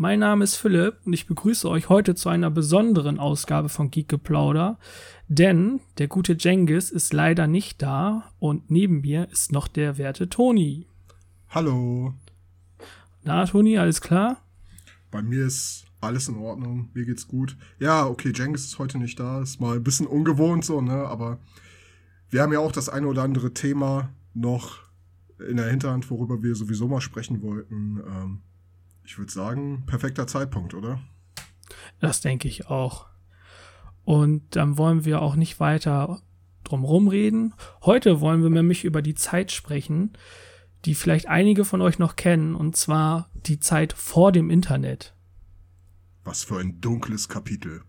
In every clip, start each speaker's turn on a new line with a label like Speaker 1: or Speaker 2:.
Speaker 1: Mein Name ist Philipp und ich begrüße euch heute zu einer besonderen Ausgabe von Geek Geplauder, denn der gute Jengis ist leider nicht da und neben mir ist noch der werte Toni.
Speaker 2: Hallo.
Speaker 1: Na, Toni, alles klar?
Speaker 2: Bei mir ist alles in Ordnung, mir geht's gut. Ja, okay, Jengis ist heute nicht da, ist mal ein bisschen ungewohnt so, ne, aber wir haben ja auch das eine oder andere Thema noch in der Hinterhand, worüber wir sowieso mal sprechen wollten. Ähm, ich würde sagen, perfekter Zeitpunkt, oder?
Speaker 1: Das denke ich auch. Und dann wollen wir auch nicht weiter drum reden. Heute wollen wir nämlich über die Zeit sprechen, die vielleicht einige von euch noch kennen, und zwar die Zeit vor dem Internet.
Speaker 2: Was für ein dunkles Kapitel.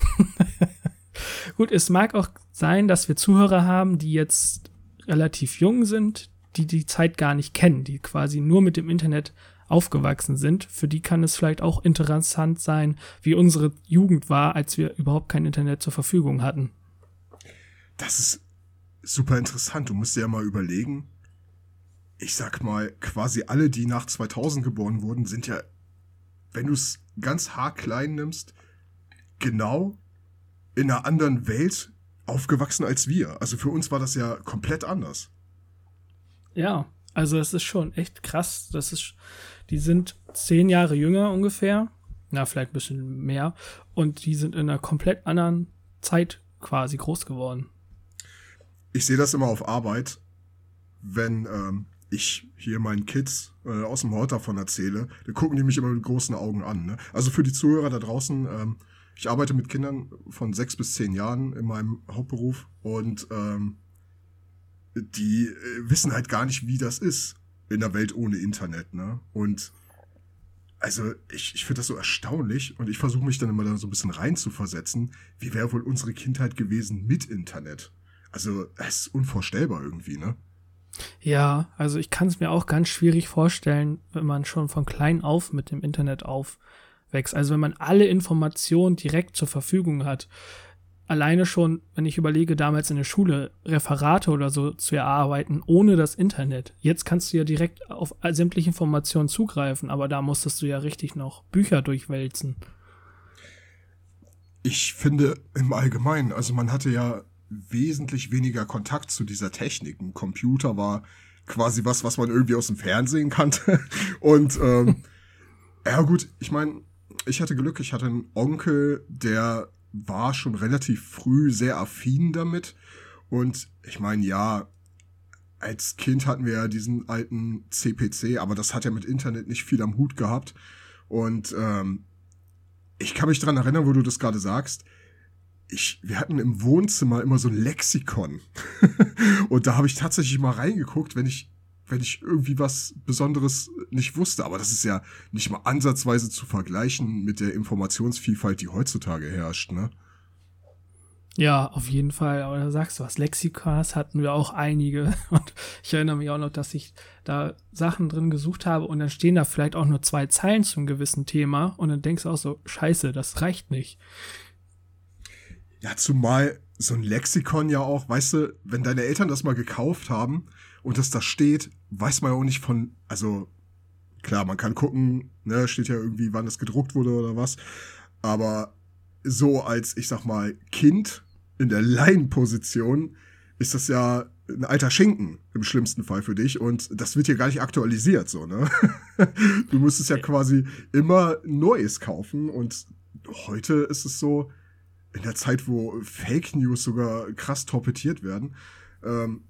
Speaker 1: Gut, es mag auch sein, dass wir Zuhörer haben, die jetzt relativ jung sind, die die Zeit gar nicht kennen, die quasi nur mit dem Internet aufgewachsen sind. Für die kann es vielleicht auch interessant sein, wie unsere Jugend war, als wir überhaupt kein Internet zur Verfügung hatten.
Speaker 2: Das ist super interessant. Du musst dir ja mal überlegen. Ich sag mal, quasi alle, die nach 2000 geboren wurden, sind ja, wenn du es ganz haarklein nimmst, genau in einer anderen Welt aufgewachsen als wir. Also für uns war das ja komplett anders.
Speaker 1: Ja, also es ist schon echt krass. Das ist, die sind zehn Jahre jünger ungefähr. Na, vielleicht ein bisschen mehr. Und die sind in einer komplett anderen Zeit quasi groß geworden.
Speaker 2: Ich sehe das immer auf Arbeit, wenn ähm, ich hier meinen Kids äh, aus dem Hort davon erzähle, dann gucken die mich immer mit großen Augen an. Ne? Also für die Zuhörer da draußen, ähm, ich arbeite mit Kindern von sechs bis zehn Jahren in meinem Hauptberuf und ähm, die äh, wissen halt gar nicht, wie das ist in der Welt ohne Internet, ne? Und also ich, ich finde das so erstaunlich und ich versuche mich dann immer da so ein bisschen reinzuversetzen, wie wäre wohl unsere Kindheit gewesen mit Internet? Also es ist unvorstellbar irgendwie, ne?
Speaker 1: Ja, also ich kann es mir auch ganz schwierig vorstellen, wenn man schon von klein auf mit dem Internet aufwächst. Also wenn man alle Informationen direkt zur Verfügung hat alleine schon, wenn ich überlege, damals in der Schule Referate oder so zu erarbeiten, ohne das Internet. Jetzt kannst du ja direkt auf sämtliche Informationen zugreifen, aber da musstest du ja richtig noch Bücher durchwälzen.
Speaker 2: Ich finde im Allgemeinen, also man hatte ja wesentlich weniger Kontakt zu dieser Technik. Ein Computer war quasi was, was man irgendwie aus dem Fernsehen kannte. Und ähm, ja gut, ich meine, ich hatte Glück, ich hatte einen Onkel, der war schon relativ früh sehr affin damit. Und ich meine, ja, als Kind hatten wir ja diesen alten CPC, aber das hat ja mit Internet nicht viel am Hut gehabt. Und ähm, ich kann mich dran erinnern, wo du das gerade sagst. Ich, wir hatten im Wohnzimmer immer so ein Lexikon. und da habe ich tatsächlich mal reingeguckt, wenn ich wenn ich irgendwie was Besonderes nicht wusste. Aber das ist ja nicht mal ansatzweise zu vergleichen mit der Informationsvielfalt, die heutzutage herrscht, ne?
Speaker 1: Ja, auf jeden Fall. Aber da sagst du was. Lexikas hatten wir auch einige. Und ich erinnere mich auch noch, dass ich da Sachen drin gesucht habe und dann stehen da vielleicht auch nur zwei Zeilen zu einem gewissen Thema. Und dann denkst du auch so, scheiße, das reicht nicht.
Speaker 2: Ja, zumal so ein Lexikon ja auch, weißt du, wenn deine Eltern das mal gekauft haben, und das da steht, weiß man ja auch nicht von, also klar, man kann gucken, ne, steht ja irgendwie, wann das gedruckt wurde oder was, aber so als, ich sag mal, Kind in der Laienposition ist das ja ein alter Schinken im schlimmsten Fall für dich. Und das wird hier gar nicht aktualisiert, so, ne? du müsstest ja quasi immer Neues kaufen. Und heute ist es so, in der Zeit, wo Fake News sogar krass torpediert werden, ähm,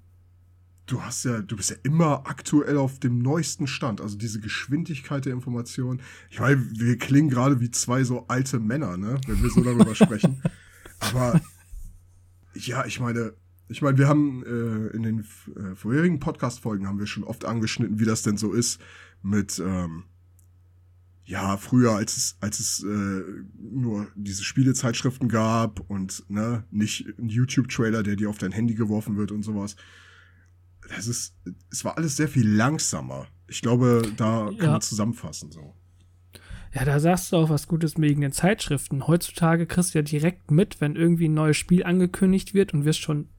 Speaker 2: du hast ja, du bist ja immer aktuell auf dem neuesten Stand. Also diese Geschwindigkeit der Information. Ich meine, wir klingen gerade wie zwei so alte Männer, ne, wenn wir so darüber sprechen. Aber ja, ich meine, ich meine, wir haben äh, in den äh, vorherigen Podcast-Folgen haben wir schon oft angeschnitten, wie das denn so ist mit ähm, ja, früher, als es, als es äh, nur diese Spielezeitschriften gab und ne, nicht ein YouTube-Trailer, der dir auf dein Handy geworfen wird und sowas das ist, es war alles sehr viel langsamer. Ich glaube, da kann ja. man zusammenfassen, so.
Speaker 1: Ja, da sagst du auch was Gutes wegen den Zeitschriften. Heutzutage kriegst du ja direkt mit, wenn irgendwie ein neues Spiel angekündigt wird und wirst schon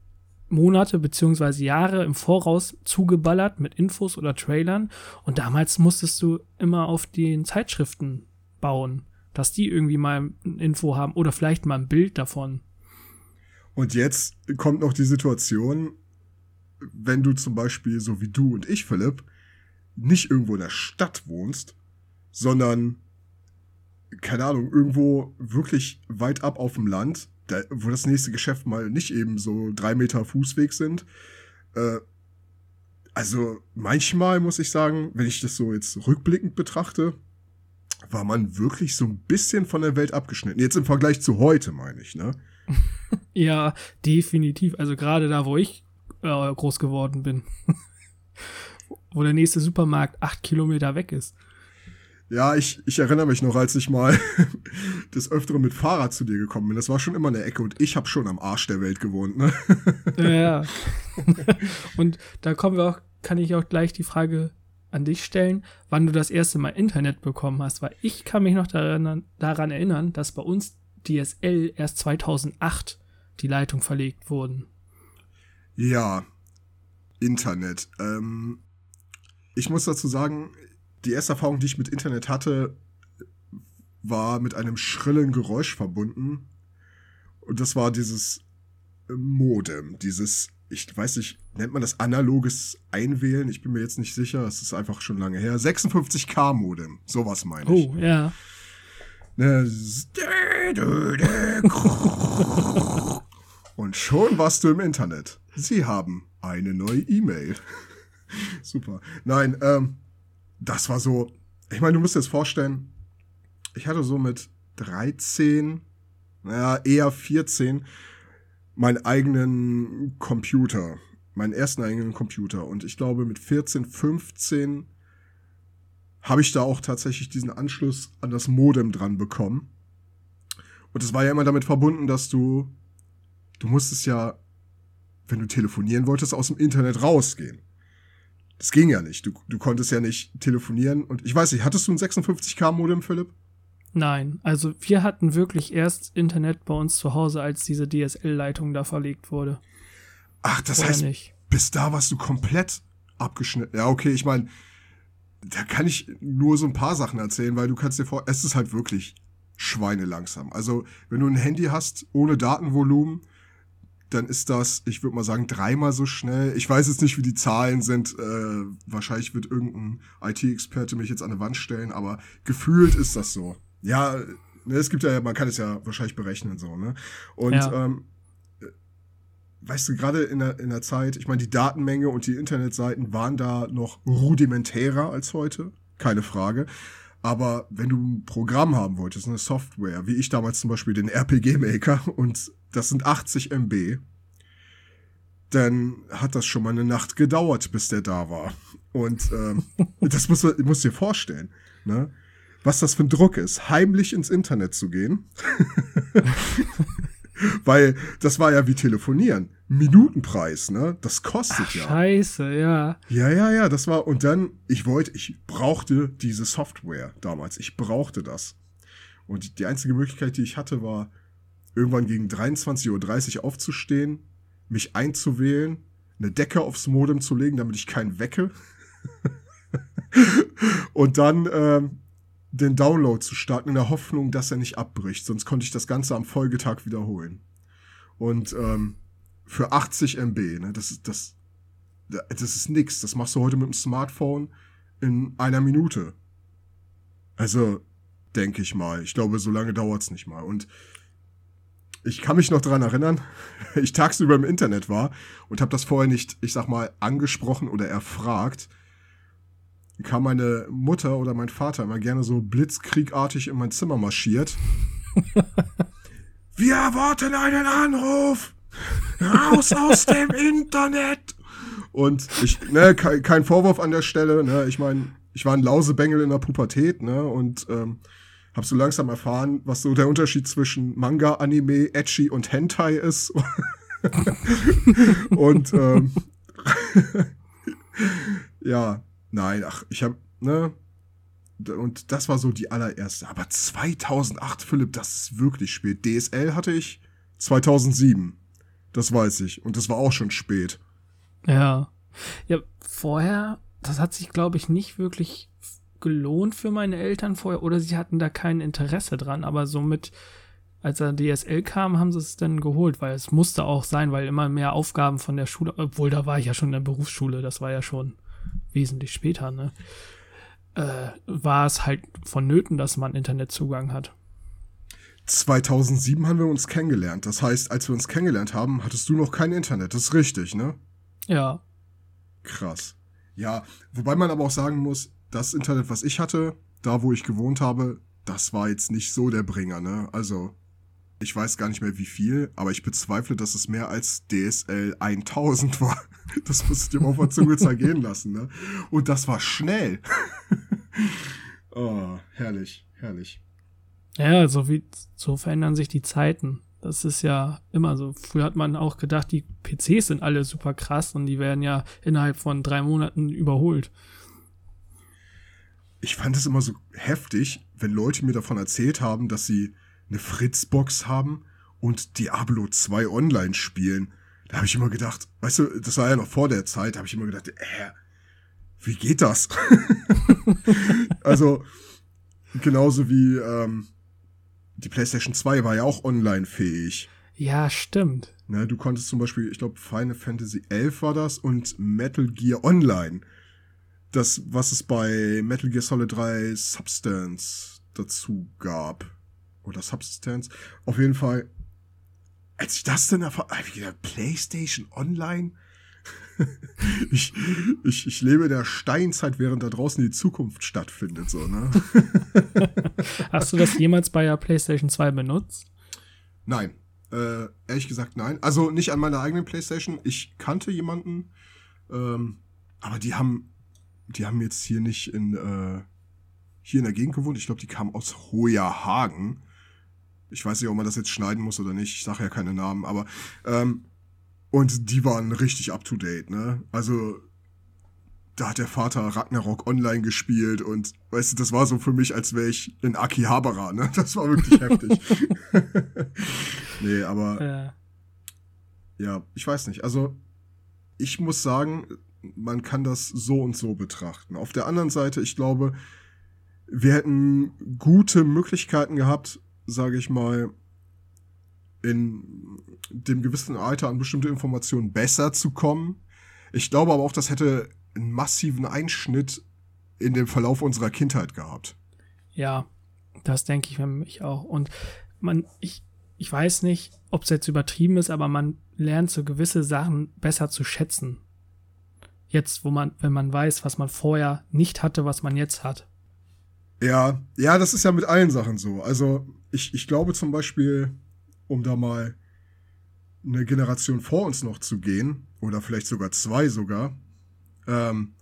Speaker 1: Monate beziehungsweise Jahre im Voraus zugeballert mit Infos oder Trailern. Und damals musstest du immer auf den Zeitschriften bauen, dass die irgendwie mal ein Info haben oder vielleicht mal ein Bild davon.
Speaker 2: Und jetzt kommt noch die Situation, wenn du zum Beispiel, so wie du und ich, Philipp, nicht irgendwo in der Stadt wohnst, sondern, keine Ahnung, irgendwo wirklich weit ab auf dem Land, da, wo das nächste Geschäft mal nicht eben so drei Meter Fußweg sind. Äh, also manchmal muss ich sagen, wenn ich das so jetzt rückblickend betrachte, war man wirklich so ein bisschen von der Welt abgeschnitten. Jetzt im Vergleich zu heute, meine ich, ne?
Speaker 1: ja, definitiv. Also gerade da, wo ich äh, groß geworden bin. wo der nächste Supermarkt acht Kilometer weg ist.
Speaker 2: Ja, ich, ich erinnere mich noch, als ich mal des Öfteren mit Fahrrad zu dir gekommen bin. Das war schon immer eine Ecke und ich habe schon am Arsch der Welt gewohnt, ne?
Speaker 1: Ja. und da kommen wir auch, kann ich auch gleich die Frage an dich stellen, wann du das erste Mal Internet bekommen hast, weil ich kann mich noch daran, daran erinnern, dass bei uns DSL erst 2008 die Leitung verlegt wurden.
Speaker 2: Ja, Internet. Ähm, ich muss dazu sagen, die erste Erfahrung, die ich mit Internet hatte, war mit einem schrillen Geräusch verbunden. Und das war dieses Modem, dieses, ich weiß nicht, nennt man das analoges Einwählen? Ich bin mir jetzt nicht sicher, es ist einfach schon lange her. 56K Modem, sowas meine ich.
Speaker 1: Oh, ja.
Speaker 2: Und schon warst du im Internet. Sie haben eine neue E-Mail. Super. Nein, ähm, das war so, ich meine, du musst dir das vorstellen, ich hatte so mit 13, naja, eher 14, meinen eigenen Computer, meinen ersten eigenen Computer. Und ich glaube, mit 14, 15 habe ich da auch tatsächlich diesen Anschluss an das Modem dran bekommen. Und es war ja immer damit verbunden, dass du, du musstest ja, wenn du telefonieren wolltest, aus dem Internet rausgehen. Das ging ja nicht. Du, du konntest ja nicht telefonieren. Und ich weiß nicht, hattest du ein 56K-Modem, Philipp?
Speaker 1: Nein, also wir hatten wirklich erst Internet bei uns zu Hause, als diese DSL-Leitung da verlegt wurde.
Speaker 2: Ach, das Oder heißt, nicht. bis da warst du komplett abgeschnitten. Ja, okay, ich meine, da kann ich nur so ein paar Sachen erzählen, weil du kannst dir vor, es ist halt wirklich schweinelangsam. Also, wenn du ein Handy hast ohne Datenvolumen, dann ist das, ich würde mal sagen, dreimal so schnell. Ich weiß jetzt nicht, wie die Zahlen sind. Äh, wahrscheinlich wird irgendein IT-Experte mich jetzt an eine Wand stellen, aber gefühlt ist das so. Ja, ne, es gibt ja, man kann es ja wahrscheinlich berechnen so, ne? Und ja. ähm, weißt du, gerade in der, in der Zeit, ich meine, die Datenmenge und die Internetseiten waren da noch rudimentärer als heute, keine Frage. Aber wenn du ein Programm haben wolltest, eine Software, wie ich damals zum Beispiel den RPG-Maker, und das sind 80 MB, dann hat das schon mal eine Nacht gedauert, bis der da war. Und ähm, das muss man muss dir vorstellen, ne? was das für ein Druck ist, heimlich ins Internet zu gehen. Weil das war ja wie telefonieren. Minutenpreis, ne? Das kostet Ach, ja.
Speaker 1: Scheiße, ja.
Speaker 2: Ja, ja, ja, das war, und dann, ich wollte, ich brauchte diese Software damals. Ich brauchte das. Und die einzige Möglichkeit, die ich hatte, war, irgendwann gegen 23.30 Uhr aufzustehen, mich einzuwählen, eine Decke aufs Modem zu legen, damit ich keinen wecke. und dann ähm, den Download zu starten in der Hoffnung, dass er nicht abbricht. Sonst konnte ich das Ganze am Folgetag wiederholen. Und ähm, für 80 MB, ne, das ist das, das ist nix. Das machst du heute mit dem Smartphone in einer Minute. Also denke ich mal. Ich glaube, so lange dauert's nicht mal. Und ich kann mich noch daran erinnern, ich tagsüber im Internet war und habe das vorher nicht, ich sag mal, angesprochen oder erfragt kam meine Mutter oder mein Vater immer gerne so blitzkriegartig in mein Zimmer marschiert. Wir erwarten einen Anruf! Raus aus dem Internet! Und ich, ne, kein, kein Vorwurf an der Stelle, ne, ich meine, ich war ein Lausebengel in der Pubertät, ne, und ähm, hab so langsam erfahren, was so der Unterschied zwischen Manga, Anime, Etchi und Hentai ist. und ähm, ja, Nein, ach, ich habe, ne? Und das war so die allererste. Aber 2008, Philipp, das ist wirklich spät. DSL hatte ich 2007. Das weiß ich. Und das war auch schon spät.
Speaker 1: Ja. Ja, vorher, das hat sich, glaube ich, nicht wirklich gelohnt für meine Eltern vorher oder sie hatten da kein Interesse dran, aber somit, als der DSL kam, haben sie es dann geholt, weil es musste auch sein, weil immer mehr Aufgaben von der Schule, obwohl da war ich ja schon in der Berufsschule, das war ja schon wesentlich später, ne? Äh, war es halt vonnöten, dass man Internetzugang hat.
Speaker 2: 2007 haben wir uns kennengelernt. Das heißt, als wir uns kennengelernt haben, hattest du noch kein Internet. Das ist richtig, ne?
Speaker 1: Ja.
Speaker 2: Krass. Ja, wobei man aber auch sagen muss, das Internet, was ich hatte, da wo ich gewohnt habe, das war jetzt nicht so der Bringer, ne? Also, ich weiß gar nicht mehr wie viel, aber ich bezweifle, dass es mehr als DSL 1000 war. Das musst du dir mal auf der Zunge zergehen lassen, ne? Und das war schnell. oh, herrlich, herrlich.
Speaker 1: Ja, so wie, so verändern sich die Zeiten. Das ist ja immer so. Früher hat man auch gedacht, die PCs sind alle super krass und die werden ja innerhalb von drei Monaten überholt.
Speaker 2: Ich fand es immer so heftig, wenn Leute mir davon erzählt haben, dass sie eine Fritzbox haben und Diablo 2 online spielen. Da habe ich immer gedacht, weißt du, das war ja noch vor der Zeit, da habe ich immer gedacht, äh, wie geht das? also, genauso wie, ähm, die PlayStation 2 war ja auch online fähig.
Speaker 1: Ja, stimmt.
Speaker 2: Ne, du konntest zum Beispiel, ich glaube, Final Fantasy 11 war das und Metal Gear Online. Das, was es bei Metal Gear Solid 3 Substance dazu gab. Oder Substance. Auf jeden Fall, als ich das dann erfahren, habe ich gedacht, PlayStation Online? ich, ich, ich lebe in der Steinzeit, während da draußen die Zukunft stattfindet, so, ne?
Speaker 1: Hast du das jemals bei der PlayStation 2 benutzt?
Speaker 2: Nein. Äh, ehrlich gesagt, nein. Also nicht an meiner eigenen PlayStation. Ich kannte jemanden, ähm, aber die haben, die haben jetzt hier nicht in, äh, hier in der Gegend gewohnt. Ich glaube, die kamen aus Hojerhagen. Ich weiß nicht, ob man das jetzt schneiden muss oder nicht. Ich sage ja keine Namen, aber ähm, und die waren richtig up to date, ne? Also, da hat der Vater Ragnarok online gespielt und, weißt du, das war so für mich, als wäre ich in Akihabara, ne? Das war wirklich heftig. nee, aber. Ja. ja, ich weiß nicht. Also, ich muss sagen, man kann das so und so betrachten. Auf der anderen Seite, ich glaube, wir hätten gute Möglichkeiten gehabt, sage ich mal, in dem gewissen Alter an bestimmte Informationen besser zu kommen. Ich glaube aber auch, das hätte einen massiven Einschnitt in dem Verlauf unserer Kindheit gehabt.
Speaker 1: Ja, das denke ich für mich auch. Und man, ich, ich weiß nicht, ob es jetzt übertrieben ist, aber man lernt so gewisse Sachen besser zu schätzen. Jetzt, wo man, wenn man weiß, was man vorher nicht hatte, was man jetzt hat.
Speaker 2: Ja, ja, das ist ja mit allen Sachen so. Also, ich, ich glaube zum Beispiel, um da mal eine Generation vor uns noch zu gehen, oder vielleicht sogar zwei sogar. Ähm,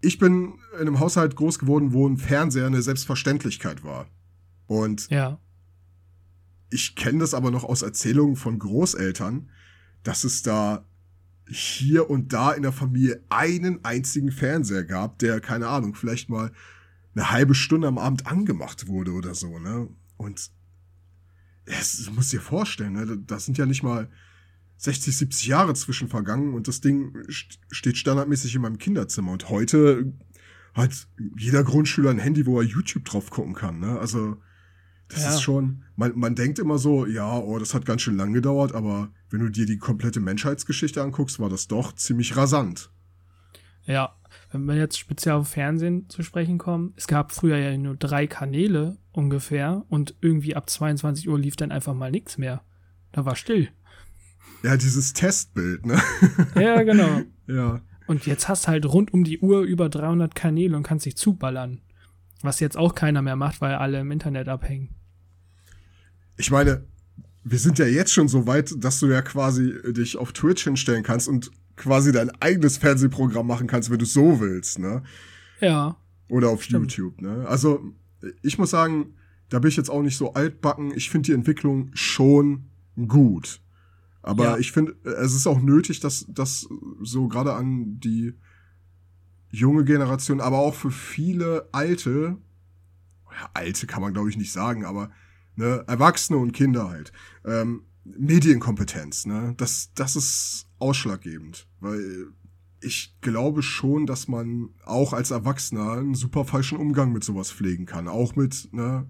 Speaker 2: ich bin in einem Haushalt groß geworden, wo ein Fernseher eine Selbstverständlichkeit war. Und
Speaker 1: ja.
Speaker 2: ich kenne das aber noch aus Erzählungen von Großeltern, dass es da hier und da in der Familie einen einzigen Fernseher gab, der, keine Ahnung, vielleicht mal eine halbe Stunde am Abend angemacht wurde oder so, ne? Und das musst du dir vorstellen, ne? da sind ja nicht mal 60, 70 Jahre zwischen vergangen und das Ding steht standardmäßig in meinem Kinderzimmer. Und heute hat jeder Grundschüler ein Handy, wo er YouTube drauf gucken kann. Ne? Also das ja. ist schon, man, man denkt immer so, ja, oh, das hat ganz schön lang gedauert, aber wenn du dir die komplette Menschheitsgeschichte anguckst, war das doch ziemlich rasant.
Speaker 1: Ja, wenn wir jetzt speziell auf Fernsehen zu sprechen kommen, es gab früher ja nur drei Kanäle ungefähr und irgendwie ab 22 Uhr lief dann einfach mal nichts mehr. Da war still.
Speaker 2: Ja, dieses Testbild, ne?
Speaker 1: Ja, genau.
Speaker 2: ja.
Speaker 1: Und jetzt hast halt rund um die Uhr über 300 Kanäle und kannst dich zuballern. Was jetzt auch keiner mehr macht, weil alle im Internet abhängen.
Speaker 2: Ich meine, wir sind ja jetzt schon so weit, dass du ja quasi dich auf Twitch hinstellen kannst und quasi dein eigenes Fernsehprogramm machen kannst, wenn du so willst, ne?
Speaker 1: Ja.
Speaker 2: Oder auf stimmt. YouTube, ne? Also, ich muss sagen, da bin ich jetzt auch nicht so altbacken. Ich finde die Entwicklung schon gut. Aber ja. ich finde, es ist auch nötig, dass das so gerade an die junge Generation, aber auch für viele alte, ja, alte kann man glaube ich nicht sagen, aber ne, Erwachsene und Kinder halt, ähm, Medienkompetenz, ne, das, das ist ausschlaggebend, weil ich glaube schon, dass man auch als Erwachsener einen super falschen Umgang mit sowas pflegen kann. Auch mit, ne,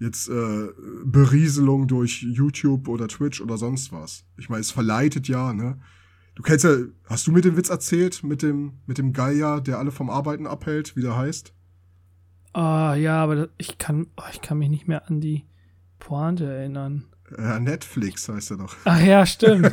Speaker 2: jetzt äh, Berieselung durch YouTube oder Twitch oder sonst was. Ich meine, es verleitet ja, ne? Du kennst ja, hast du mir den Witz erzählt mit dem, mit dem Geier, der alle vom Arbeiten abhält, wie der heißt?
Speaker 1: Ah, ja, aber ich kann, oh, ich kann mich nicht mehr an die Pointe erinnern.
Speaker 2: Ja, Netflix heißt er doch.
Speaker 1: Ach ja, stimmt.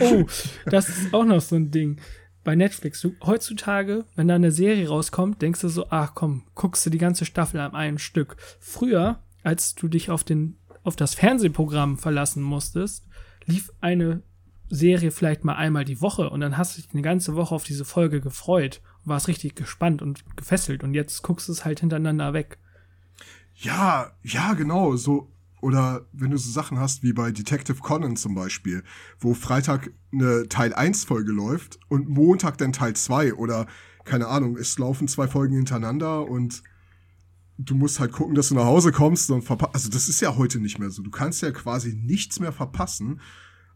Speaker 1: oh, das ist auch noch so ein Ding. Bei Netflix, du, heutzutage, wenn da eine Serie rauskommt, denkst du so, ach komm, guckst du die ganze Staffel an einem Stück. Früher, als du dich auf den, auf das Fernsehprogramm verlassen musstest, lief eine Serie vielleicht mal einmal die Woche und dann hast du dich eine ganze Woche auf diese Folge gefreut und warst richtig gespannt und gefesselt und jetzt guckst du es halt hintereinander weg.
Speaker 2: Ja, ja, genau, so. Oder wenn du so Sachen hast wie bei Detective Conan zum Beispiel, wo Freitag eine Teil 1 Folge läuft und Montag dann Teil 2 oder keine Ahnung, es laufen zwei Folgen hintereinander und du musst halt gucken, dass du nach Hause kommst und verpasst. Also das ist ja heute nicht mehr so. Du kannst ja quasi nichts mehr verpassen,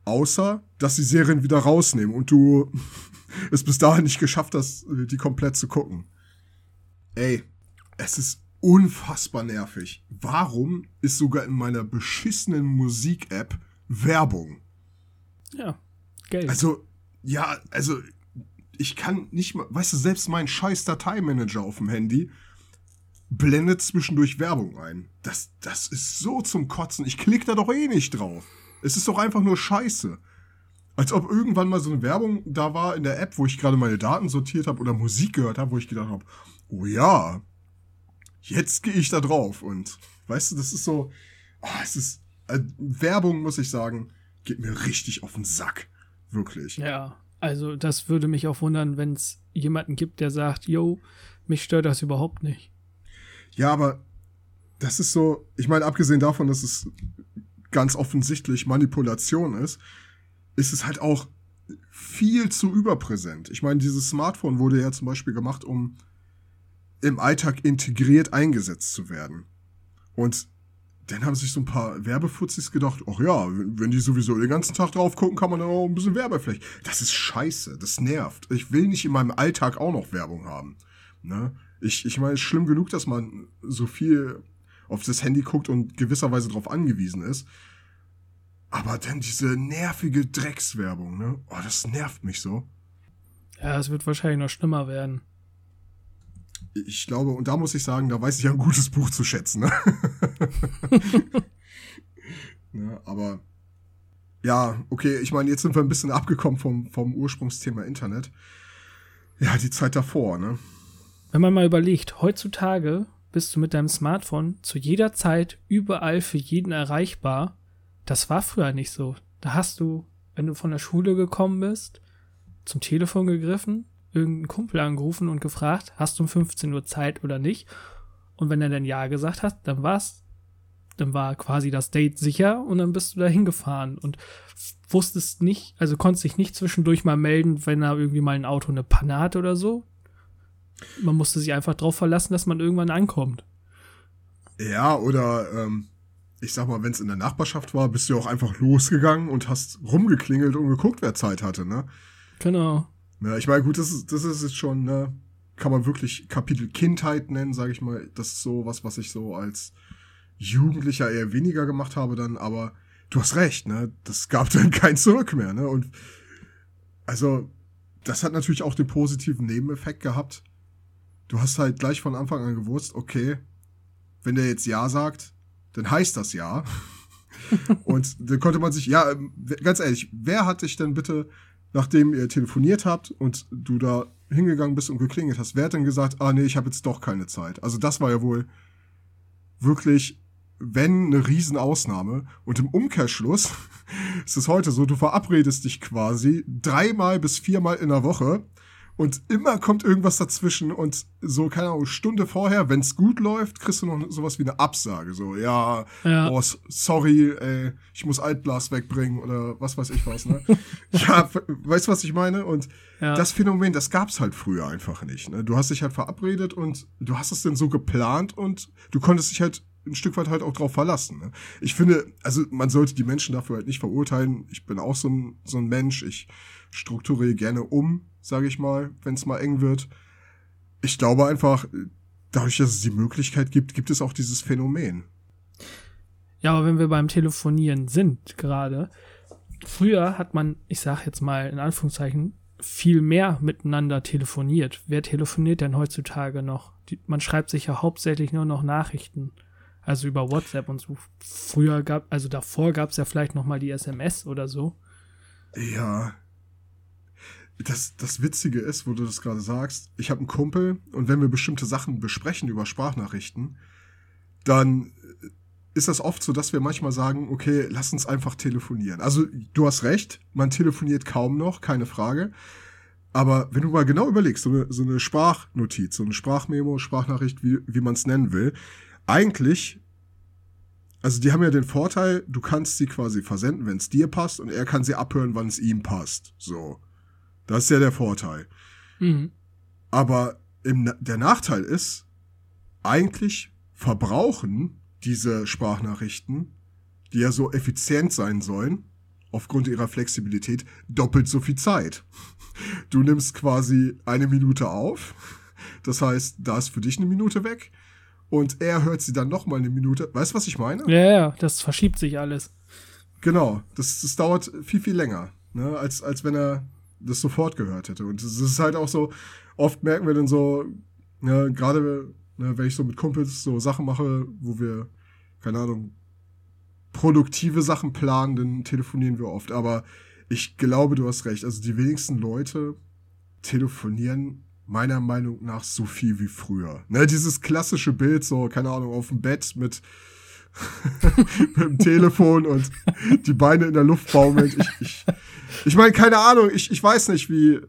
Speaker 2: außer dass die Serien wieder rausnehmen und du es bis dahin nicht geschafft hast, die komplett zu gucken. Ey, es ist unfassbar nervig. Warum ist sogar in meiner beschissenen Musik-App Werbung?
Speaker 1: Ja, Geld.
Speaker 2: Also, ja, also, ich kann nicht mal, weißt du, selbst mein scheiß Dateimanager auf dem Handy blendet zwischendurch Werbung ein. Das, das ist so zum Kotzen. Ich klicke da doch eh nicht drauf. Es ist doch einfach nur scheiße. Als ob irgendwann mal so eine Werbung da war in der App, wo ich gerade meine Daten sortiert habe oder Musik gehört habe, wo ich gedacht habe, oh ja, jetzt gehe ich da drauf. Und weißt du, das ist so, oh, es ist, äh, Werbung, muss ich sagen, geht mir richtig auf den Sack. Wirklich.
Speaker 1: Ja, also das würde mich auch wundern, wenn es jemanden gibt, der sagt, yo, mich stört das überhaupt nicht.
Speaker 2: Ja, aber das ist so, ich meine, abgesehen davon, dass es ganz offensichtlich Manipulation ist, ist es halt auch viel zu überpräsent. Ich meine, dieses Smartphone wurde ja zum Beispiel gemacht, um im Alltag integriert eingesetzt zu werden. Und dann haben sich so ein paar Werbefuzis gedacht, ach ja, wenn die sowieso den ganzen Tag drauf gucken, kann man dann auch ein bisschen Werbefläche. Das ist scheiße, das nervt. Ich will nicht in meinem Alltag auch noch Werbung haben. Ne? Ich, ich meine, es ist schlimm genug, dass man so viel auf das Handy guckt und gewisserweise darauf angewiesen ist. Aber dann diese nervige Dreckswerbung, ne? Oh, das nervt mich so.
Speaker 1: Ja, es wird wahrscheinlich noch schlimmer werden
Speaker 2: ich glaube, und da muss ich sagen, da weiß ich ein gutes Buch zu schätzen. Ne? ne, aber ja, okay, ich meine, jetzt sind wir ein bisschen abgekommen vom, vom Ursprungsthema Internet. Ja, die Zeit davor, ne?
Speaker 1: Wenn man mal überlegt, heutzutage bist du mit deinem Smartphone zu jeder Zeit überall für jeden erreichbar. Das war früher nicht so. Da hast du, wenn du von der Schule gekommen bist, zum Telefon gegriffen, irgendeinen Kumpel angerufen und gefragt, hast du um 15 Uhr Zeit oder nicht? Und wenn er dann Ja gesagt hat, dann war's, dann war quasi das Date sicher und dann bist du da hingefahren und wusstest nicht, also konntest dich nicht zwischendurch mal melden, wenn da irgendwie mal ein Auto eine Panne hat oder so. Man musste sich einfach darauf verlassen, dass man irgendwann ankommt.
Speaker 2: Ja, oder ähm, ich sag mal, wenn es in der Nachbarschaft war, bist du auch einfach losgegangen und hast rumgeklingelt und geguckt, wer Zeit hatte, ne?
Speaker 1: Genau.
Speaker 2: Ja, ich meine, gut, das ist, das ist jetzt schon, ne, kann man wirklich Kapitel Kindheit nennen, sage ich mal. Das ist so was, was ich so als Jugendlicher eher weniger gemacht habe dann, aber du hast recht, ne? Das gab dann kein Zurück mehr, ne? Und also, das hat natürlich auch den positiven Nebeneffekt gehabt. Du hast halt gleich von Anfang an gewusst, okay, wenn der jetzt Ja sagt, dann heißt das Ja. Und dann konnte man sich, ja, ganz ehrlich, wer hat dich denn bitte nachdem ihr telefoniert habt und du da hingegangen bist und geklingelt hast, wer hat denn gesagt, ah nee, ich habe jetzt doch keine Zeit? Also das war ja wohl wirklich, wenn eine Riesenausnahme. Und im Umkehrschluss ist es heute so, du verabredest dich quasi dreimal bis viermal in der Woche und immer kommt irgendwas dazwischen und so, keine Ahnung, Stunde vorher, wenn es gut läuft, kriegst du noch sowas wie eine Absage. So, ja, ja. Oh, sorry, ey, ich muss Altblas wegbringen oder was weiß ich was, ne? ja, weißt du, was ich meine? Und ja. das Phänomen, das gab's halt früher einfach nicht. Ne? Du hast dich halt verabredet und du hast es denn so geplant und du konntest dich halt ein Stück weit halt auch drauf verlassen. Ne? Ich finde, also man sollte die Menschen dafür halt nicht verurteilen. Ich bin auch so ein, so ein Mensch. Ich strukturiere gerne um, sage ich mal, wenn es mal eng wird. Ich glaube einfach, dadurch, dass es die Möglichkeit gibt, gibt es auch dieses Phänomen.
Speaker 1: Ja, aber wenn wir beim Telefonieren sind gerade, früher hat man, ich sag jetzt mal in Anführungszeichen, viel mehr miteinander telefoniert. Wer telefoniert denn heutzutage noch? Die, man schreibt sich ja hauptsächlich nur noch Nachrichten. Also über WhatsApp und so. Früher gab, also davor gab es ja vielleicht noch mal die SMS oder so.
Speaker 2: Ja. Das, das Witzige ist, wo du das gerade sagst, ich habe einen Kumpel und wenn wir bestimmte Sachen besprechen über Sprachnachrichten, dann ist das oft so, dass wir manchmal sagen, okay, lass uns einfach telefonieren. Also du hast recht, man telefoniert kaum noch, keine Frage. Aber wenn du mal genau überlegst, so eine, so eine Sprachnotiz, so eine Sprachmemo, Sprachnachricht, wie, wie man es nennen will, eigentlich, also die haben ja den Vorteil, du kannst sie quasi versenden, wenn es dir passt, und er kann sie abhören, wann es ihm passt. So. Das ist ja der Vorteil. Mhm. Aber im, der Nachteil ist, eigentlich verbrauchen diese Sprachnachrichten, die ja so effizient sein sollen, aufgrund ihrer Flexibilität, doppelt so viel Zeit. Du nimmst quasi eine Minute auf, das heißt, da ist für dich eine Minute weg und er hört sie dann noch mal eine Minute. Weißt du, was ich meine?
Speaker 1: Ja, ja, das verschiebt sich alles.
Speaker 2: Genau, das, das dauert viel, viel länger, ne, als, als wenn er das sofort gehört hätte. Und es ist halt auch so, oft merken wir dann so, ne, gerade ne, wenn ich so mit Kumpels so Sachen mache, wo wir, keine Ahnung, produktive Sachen planen, dann telefonieren wir oft. Aber ich glaube, du hast recht. Also die wenigsten Leute telefonieren meiner Meinung nach so viel wie früher. Ne, dieses klassische Bild, so, keine Ahnung, auf dem Bett mit, mit dem Telefon und die Beine in der Luft baumeln. Ich, ich, ich meine, keine Ahnung, ich, ich weiß nicht, wie,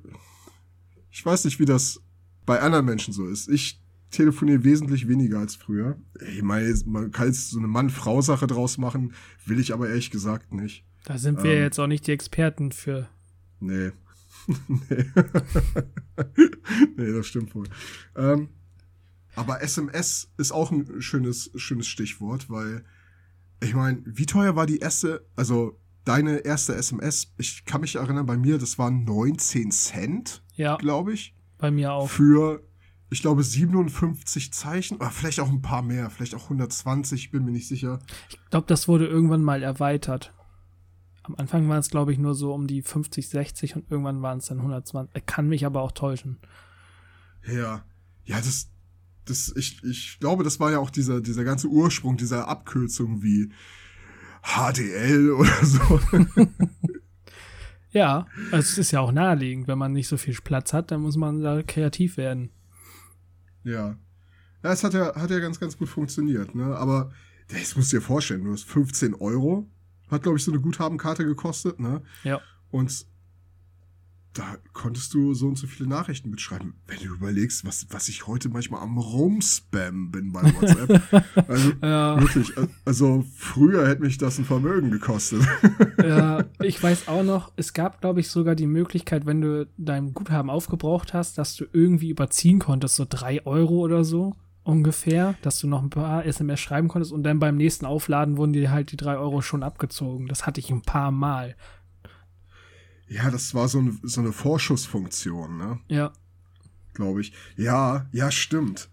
Speaker 2: ich weiß nicht, wie das bei anderen Menschen so ist. Ich telefoniere wesentlich weniger als früher. Ich meine, man kann jetzt so eine Mann-Frau-Sache draus machen, will ich aber ehrlich gesagt nicht.
Speaker 1: Da sind wir ähm, jetzt auch nicht die Experten für.
Speaker 2: Nee. nee. nee, das stimmt wohl. Ähm, aber SMS ist auch ein schönes, schönes Stichwort, weil ich meine, wie teuer war die erste, also deine erste SMS? Ich kann mich erinnern, bei mir, das waren 19 Cent, ja, glaube ich.
Speaker 1: Bei mir auch.
Speaker 2: Für ich glaube, 57 Zeichen, oder vielleicht auch ein paar mehr, vielleicht auch 120, bin mir nicht sicher.
Speaker 1: Ich glaube, das wurde irgendwann mal erweitert. Am Anfang waren es, glaube ich, nur so um die 50, 60 und irgendwann waren es dann 120. Er kann mich aber auch täuschen.
Speaker 2: Ja, ja, das, das, ich, ich glaube, das war ja auch dieser, dieser ganze Ursprung dieser Abkürzung wie HDL oder so.
Speaker 1: ja, also es ist ja auch naheliegend, wenn man nicht so viel Platz hat, dann muss man da kreativ werden.
Speaker 2: Ja. Ja, es hat ja, hat ja ganz, ganz gut funktioniert, ne? Aber das musst du dir vorstellen, du hast 15 Euro, hat, glaube ich, so eine Guthabenkarte gekostet, ne?
Speaker 1: Ja.
Speaker 2: Und da konntest du so und so viele Nachrichten mitschreiben. Wenn du überlegst, was, was ich heute manchmal am Rumspam bin bei WhatsApp. also ja. wirklich, also früher hätte mich das ein Vermögen gekostet.
Speaker 1: ja, ich weiß auch noch, es gab, glaube ich, sogar die Möglichkeit, wenn du dein Guthaben aufgebraucht hast, dass du irgendwie überziehen konntest, so drei Euro oder so ungefähr, dass du noch ein paar SMS schreiben konntest und dann beim nächsten Aufladen wurden dir halt die drei Euro schon abgezogen. Das hatte ich ein paar Mal.
Speaker 2: Ja, das war so, ein, so eine Vorschussfunktion, ne?
Speaker 1: Ja.
Speaker 2: Glaube ich. Ja, ja, stimmt.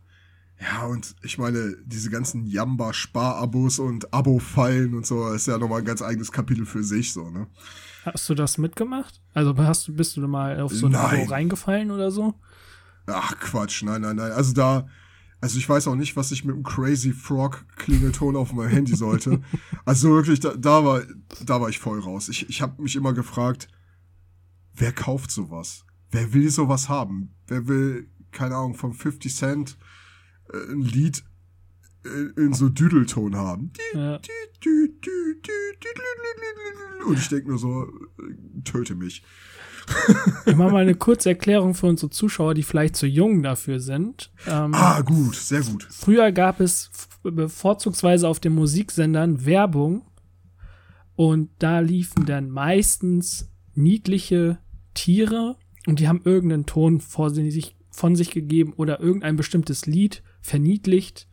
Speaker 2: Ja, und ich meine, diese ganzen Jamba-Sparabos und Abo-Fallen und so, ist ja nochmal ein ganz eigenes Kapitel für sich, so, ne?
Speaker 1: Hast du das mitgemacht? Also hast du, bist du mal auf so ein nein. Abo reingefallen oder so?
Speaker 2: Ach, Quatsch, nein, nein, nein. Also da, also ich weiß auch nicht, was ich mit einem Crazy Frog Klingelton auf meinem Handy sollte. Also wirklich, da, da war, da war ich voll raus. Ich, ich habe mich immer gefragt, wer kauft sowas? Wer will sowas haben? Wer will, keine Ahnung, von 50 Cent äh, ein Lied äh, in so Düdelton haben? Ja. Und ich denke nur so, äh, töte mich.
Speaker 1: Ich mache mal eine kurze Erklärung für unsere Zuschauer, die vielleicht zu jung dafür sind.
Speaker 2: Ähm, ah, gut, sehr gut.
Speaker 1: Früher gab es vorzugsweise auf den Musiksendern Werbung und da liefen dann meistens niedliche Tiere und die haben irgendeinen Ton vor sich, von sich gegeben oder irgendein bestimmtes Lied verniedlicht.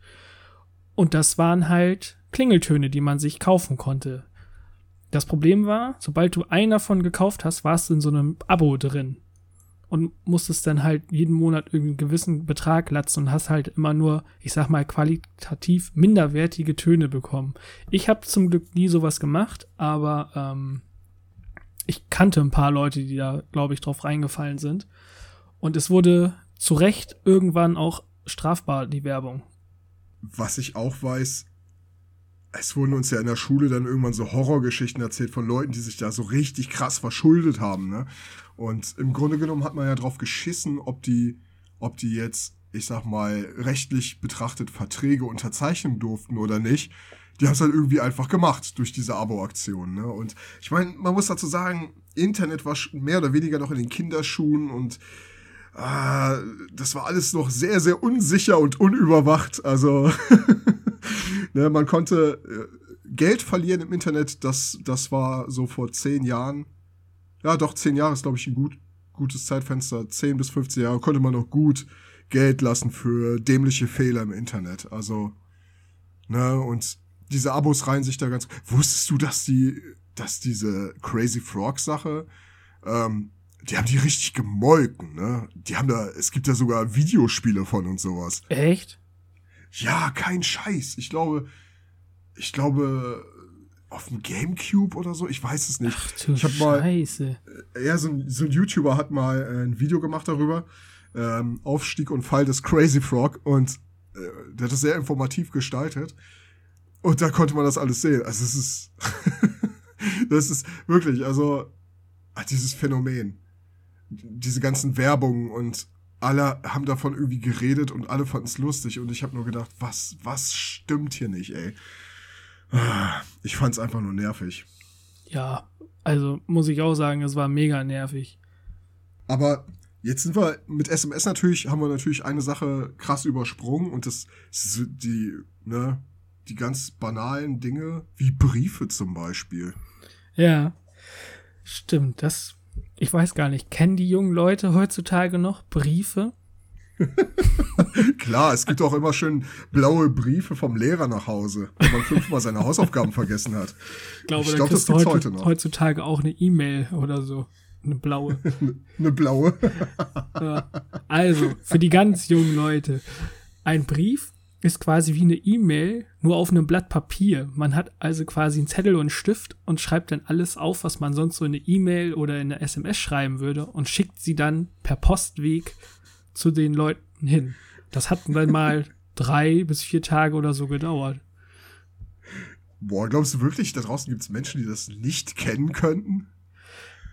Speaker 1: Und das waren halt Klingeltöne, die man sich kaufen konnte. Das Problem war, sobald du einen davon gekauft hast, warst du in so einem Abo drin und musstest dann halt jeden Monat irgendeinen gewissen Betrag latzen und hast halt immer nur, ich sag mal, qualitativ minderwertige Töne bekommen. Ich habe zum Glück nie sowas gemacht, aber ähm, ich kannte ein paar Leute, die da, glaube ich, drauf reingefallen sind. Und es wurde zu Recht irgendwann auch strafbar, die Werbung.
Speaker 2: Was ich auch weiß, es wurden uns ja in der Schule dann irgendwann so Horrorgeschichten erzählt von Leuten, die sich da so richtig krass verschuldet haben, ne? Und im Grunde genommen hat man ja drauf geschissen, ob die, ob die jetzt, ich sag mal, rechtlich betrachtet Verträge unterzeichnen durften oder nicht. Die haben es halt irgendwie einfach gemacht durch diese Abo-Aktion. Ne? Und ich meine, man muss dazu sagen, Internet war mehr oder weniger noch in den Kinderschuhen und äh, das war alles noch sehr, sehr unsicher und unüberwacht. Also ne, man konnte äh, Geld verlieren im Internet, das, das war so vor zehn Jahren ja doch, zehn Jahre ist, glaube ich, ein gut, gutes Zeitfenster. Zehn bis 15 Jahre konnte man noch gut Geld lassen für dämliche Fehler im Internet. Also, ne, und diese Abos reihen sich da ganz. Wusstest du, dass die, dass diese Crazy Frog Sache, ähm, die haben die richtig gemolken, ne? Die haben da, es gibt da sogar Videospiele von und sowas.
Speaker 1: Echt?
Speaker 2: Ja, kein Scheiß. Ich glaube, ich glaube, auf dem Gamecube oder so, ich weiß es nicht.
Speaker 1: Ach du ich hab Scheiße.
Speaker 2: Mal, ja, so ein, so ein YouTuber hat mal äh, ein Video gemacht darüber, ähm, Aufstieg und Fall des Crazy Frog und äh, der hat das sehr informativ gestaltet und da konnte man das alles sehen. Also es ist, das ist wirklich, also dieses Phänomen, diese ganzen Werbungen und alle haben davon irgendwie geredet und alle fanden es lustig und ich habe nur gedacht, was, was stimmt hier nicht, ey. Ich fand's einfach nur nervig.
Speaker 1: Ja, also muss ich auch sagen, es war mega nervig.
Speaker 2: Aber jetzt sind wir mit SMS natürlich, haben wir natürlich eine Sache krass übersprungen und das die, ne, die ganz banalen Dinge, wie Briefe zum Beispiel.
Speaker 1: Ja, stimmt. Das, ich weiß gar nicht, kennen die jungen Leute heutzutage noch Briefe?
Speaker 2: Klar, es gibt auch immer schön blaue Briefe vom Lehrer nach Hause, wenn man fünfmal seine Hausaufgaben vergessen hat.
Speaker 1: Ich glaube, ich glaub, das gibt's heute noch. heutzutage auch eine E-Mail oder so. Eine blaue.
Speaker 2: eine blaue.
Speaker 1: Also, für die ganz jungen Leute. Ein Brief ist quasi wie eine E-Mail, nur auf einem Blatt Papier. Man hat also quasi einen Zettel und einen Stift und schreibt dann alles auf, was man sonst so in eine E-Mail oder in eine SMS schreiben würde und schickt sie dann per Postweg zu den Leuten hin. Das hat dann mal drei bis vier Tage oder so gedauert.
Speaker 2: Boah, glaubst du wirklich, da draußen gibt es Menschen, die das nicht kennen könnten?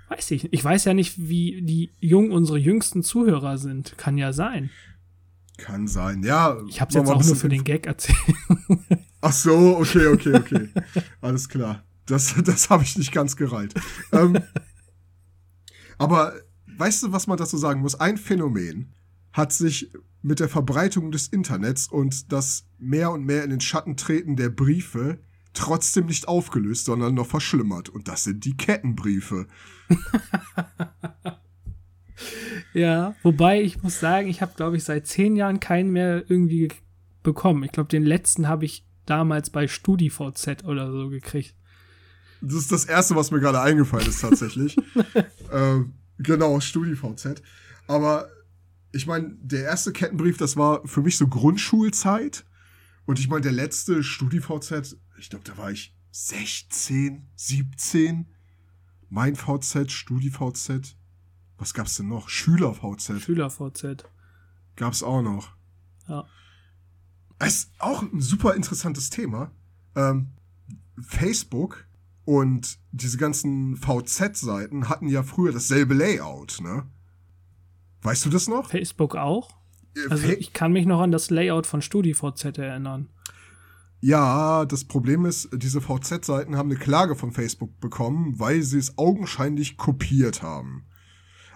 Speaker 1: Weiß ich. Ich weiß ja nicht, wie die jung unsere jüngsten Zuhörer sind. Kann ja sein.
Speaker 2: Kann sein, ja.
Speaker 1: Ich hab's jetzt auch nur für den Gag erzählt.
Speaker 2: Ach so, okay, okay, okay. Alles klar. Das, das habe ich nicht ganz gereilt. ähm, aber weißt du, was man dazu sagen muss? Ein Phänomen, hat sich mit der Verbreitung des Internets und das mehr und mehr in den Schatten treten der Briefe trotzdem nicht aufgelöst, sondern noch verschlimmert. Und das sind die Kettenbriefe.
Speaker 1: ja, wobei ich muss sagen, ich habe, glaube ich, seit zehn Jahren keinen mehr irgendwie bekommen. Ich glaube, den letzten habe ich damals bei StudiVZ oder so gekriegt.
Speaker 2: Das ist das Erste, was mir gerade eingefallen ist, tatsächlich. ähm, genau, StudiVZ. Aber ich meine, der erste Kettenbrief, das war für mich so Grundschulzeit. Und ich meine, der letzte StudiVZ, ich glaube, da war ich 16, 17. Mein VZ, StudiVZ. Was gab's denn noch? SchülerVZ.
Speaker 1: SchülerVZ.
Speaker 2: Gab's auch noch.
Speaker 1: Ja.
Speaker 2: Es ist auch ein super interessantes Thema. Ähm, Facebook und diese ganzen VZ-Seiten hatten ja früher dasselbe Layout, ne? Weißt du das noch?
Speaker 1: Facebook auch? Äh, also ich kann mich noch an das Layout von StudiVZ erinnern.
Speaker 2: Ja, das Problem ist, diese VZ-Seiten haben eine Klage von Facebook bekommen, weil sie es augenscheinlich kopiert haben.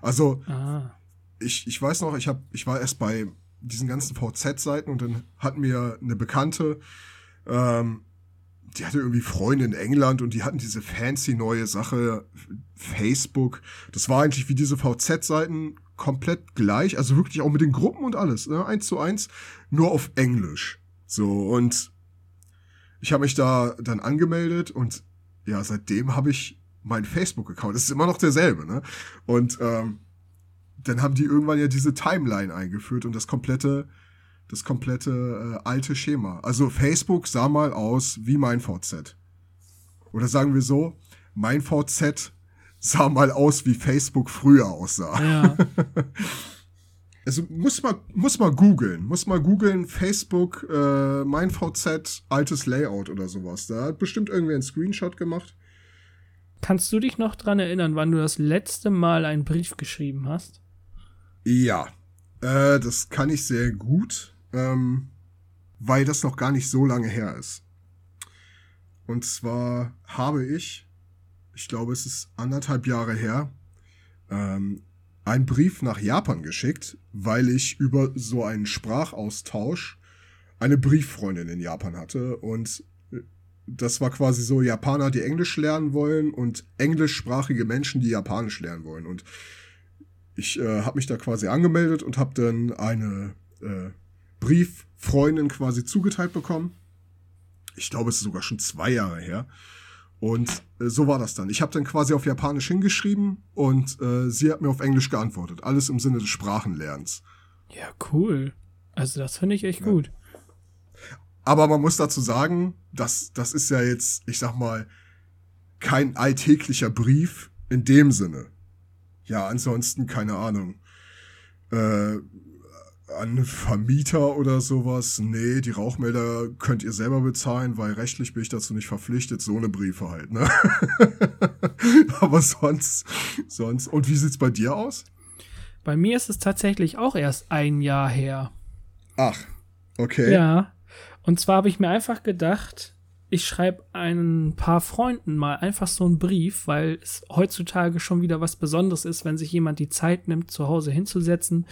Speaker 2: Also, ah. ich, ich weiß noch, ich, hab, ich war erst bei diesen ganzen VZ-Seiten und dann hat mir eine Bekannte, ähm, die hatte irgendwie Freunde in England und die hatten diese fancy neue Sache, Facebook. Das war eigentlich wie diese VZ-Seiten, komplett gleich, also wirklich auch mit den Gruppen und alles, ne? eins zu eins, nur auf Englisch. So, und ich habe mich da dann angemeldet und ja, seitdem habe ich meinen Facebook-Account. Das ist immer noch derselbe, ne? Und ähm, dann haben die irgendwann ja diese Timeline eingeführt und das komplette, das komplette äh, alte Schema. Also Facebook sah mal aus wie mein VZ. Oder sagen wir so, mein VZ sah mal aus, wie Facebook früher aussah. Ja. also muss mal, muss mal googeln, muss mal googeln, Facebook, äh, mein VZ, altes Layout oder sowas. Da hat bestimmt irgendwer einen Screenshot gemacht.
Speaker 1: Kannst du dich noch dran erinnern, wann du das letzte Mal einen Brief geschrieben hast?
Speaker 2: Ja, äh, das kann ich sehr gut, ähm, weil das noch gar nicht so lange her ist. Und zwar habe ich, ich glaube, es ist anderthalb Jahre her, ähm, einen Brief nach Japan geschickt, weil ich über so einen Sprachaustausch eine Brieffreundin in Japan hatte und das war quasi so Japaner, die Englisch lernen wollen und englischsprachige Menschen, die Japanisch lernen wollen. Und ich äh, habe mich da quasi angemeldet und habe dann eine äh, Brieffreundin quasi zugeteilt bekommen. Ich glaube, es ist sogar schon zwei Jahre her. Und äh, so war das dann. Ich habe dann quasi auf Japanisch hingeschrieben und äh, sie hat mir auf Englisch geantwortet. Alles im Sinne des Sprachenlernens.
Speaker 1: Ja, cool. Also das finde ich echt ja. gut.
Speaker 2: Aber man muss dazu sagen, dass das ist ja jetzt, ich sag mal, kein alltäglicher Brief in dem Sinne. Ja, ansonsten keine Ahnung. Äh, an Vermieter oder sowas, nee, die Rauchmelder könnt ihr selber bezahlen, weil rechtlich bin ich dazu nicht verpflichtet, so eine Briefe halt, ne? Aber sonst, sonst. Und wie sieht's bei dir aus?
Speaker 1: Bei mir ist es tatsächlich auch erst ein Jahr her.
Speaker 2: Ach, okay.
Speaker 1: Ja. Und zwar habe ich mir einfach gedacht, ich schreibe ein paar Freunden mal einfach so einen Brief, weil es heutzutage schon wieder was Besonderes ist, wenn sich jemand die Zeit nimmt, zu Hause hinzusetzen,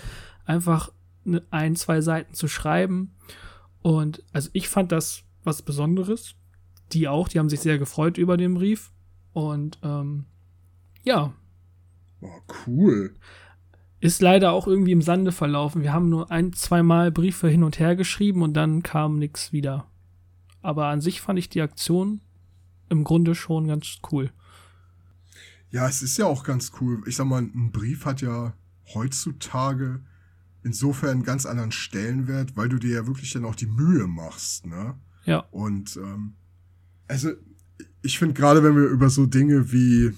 Speaker 1: einfach Ne, ein, zwei Seiten zu schreiben. Und also ich fand das was Besonderes. Die auch, die haben sich sehr gefreut über den Brief. Und ähm, ja.
Speaker 2: Oh, cool.
Speaker 1: Ist leider auch irgendwie im Sande verlaufen. Wir haben nur ein, zweimal Briefe hin und her geschrieben und dann kam nichts wieder. Aber an sich fand ich die Aktion im Grunde schon ganz cool.
Speaker 2: Ja, es ist ja auch ganz cool. Ich sag mal, ein Brief hat ja heutzutage insofern einen ganz anderen Stellenwert, weil du dir ja wirklich dann auch die Mühe machst, ne?
Speaker 1: Ja.
Speaker 2: Und ähm, also ich finde gerade, wenn wir über so Dinge wie,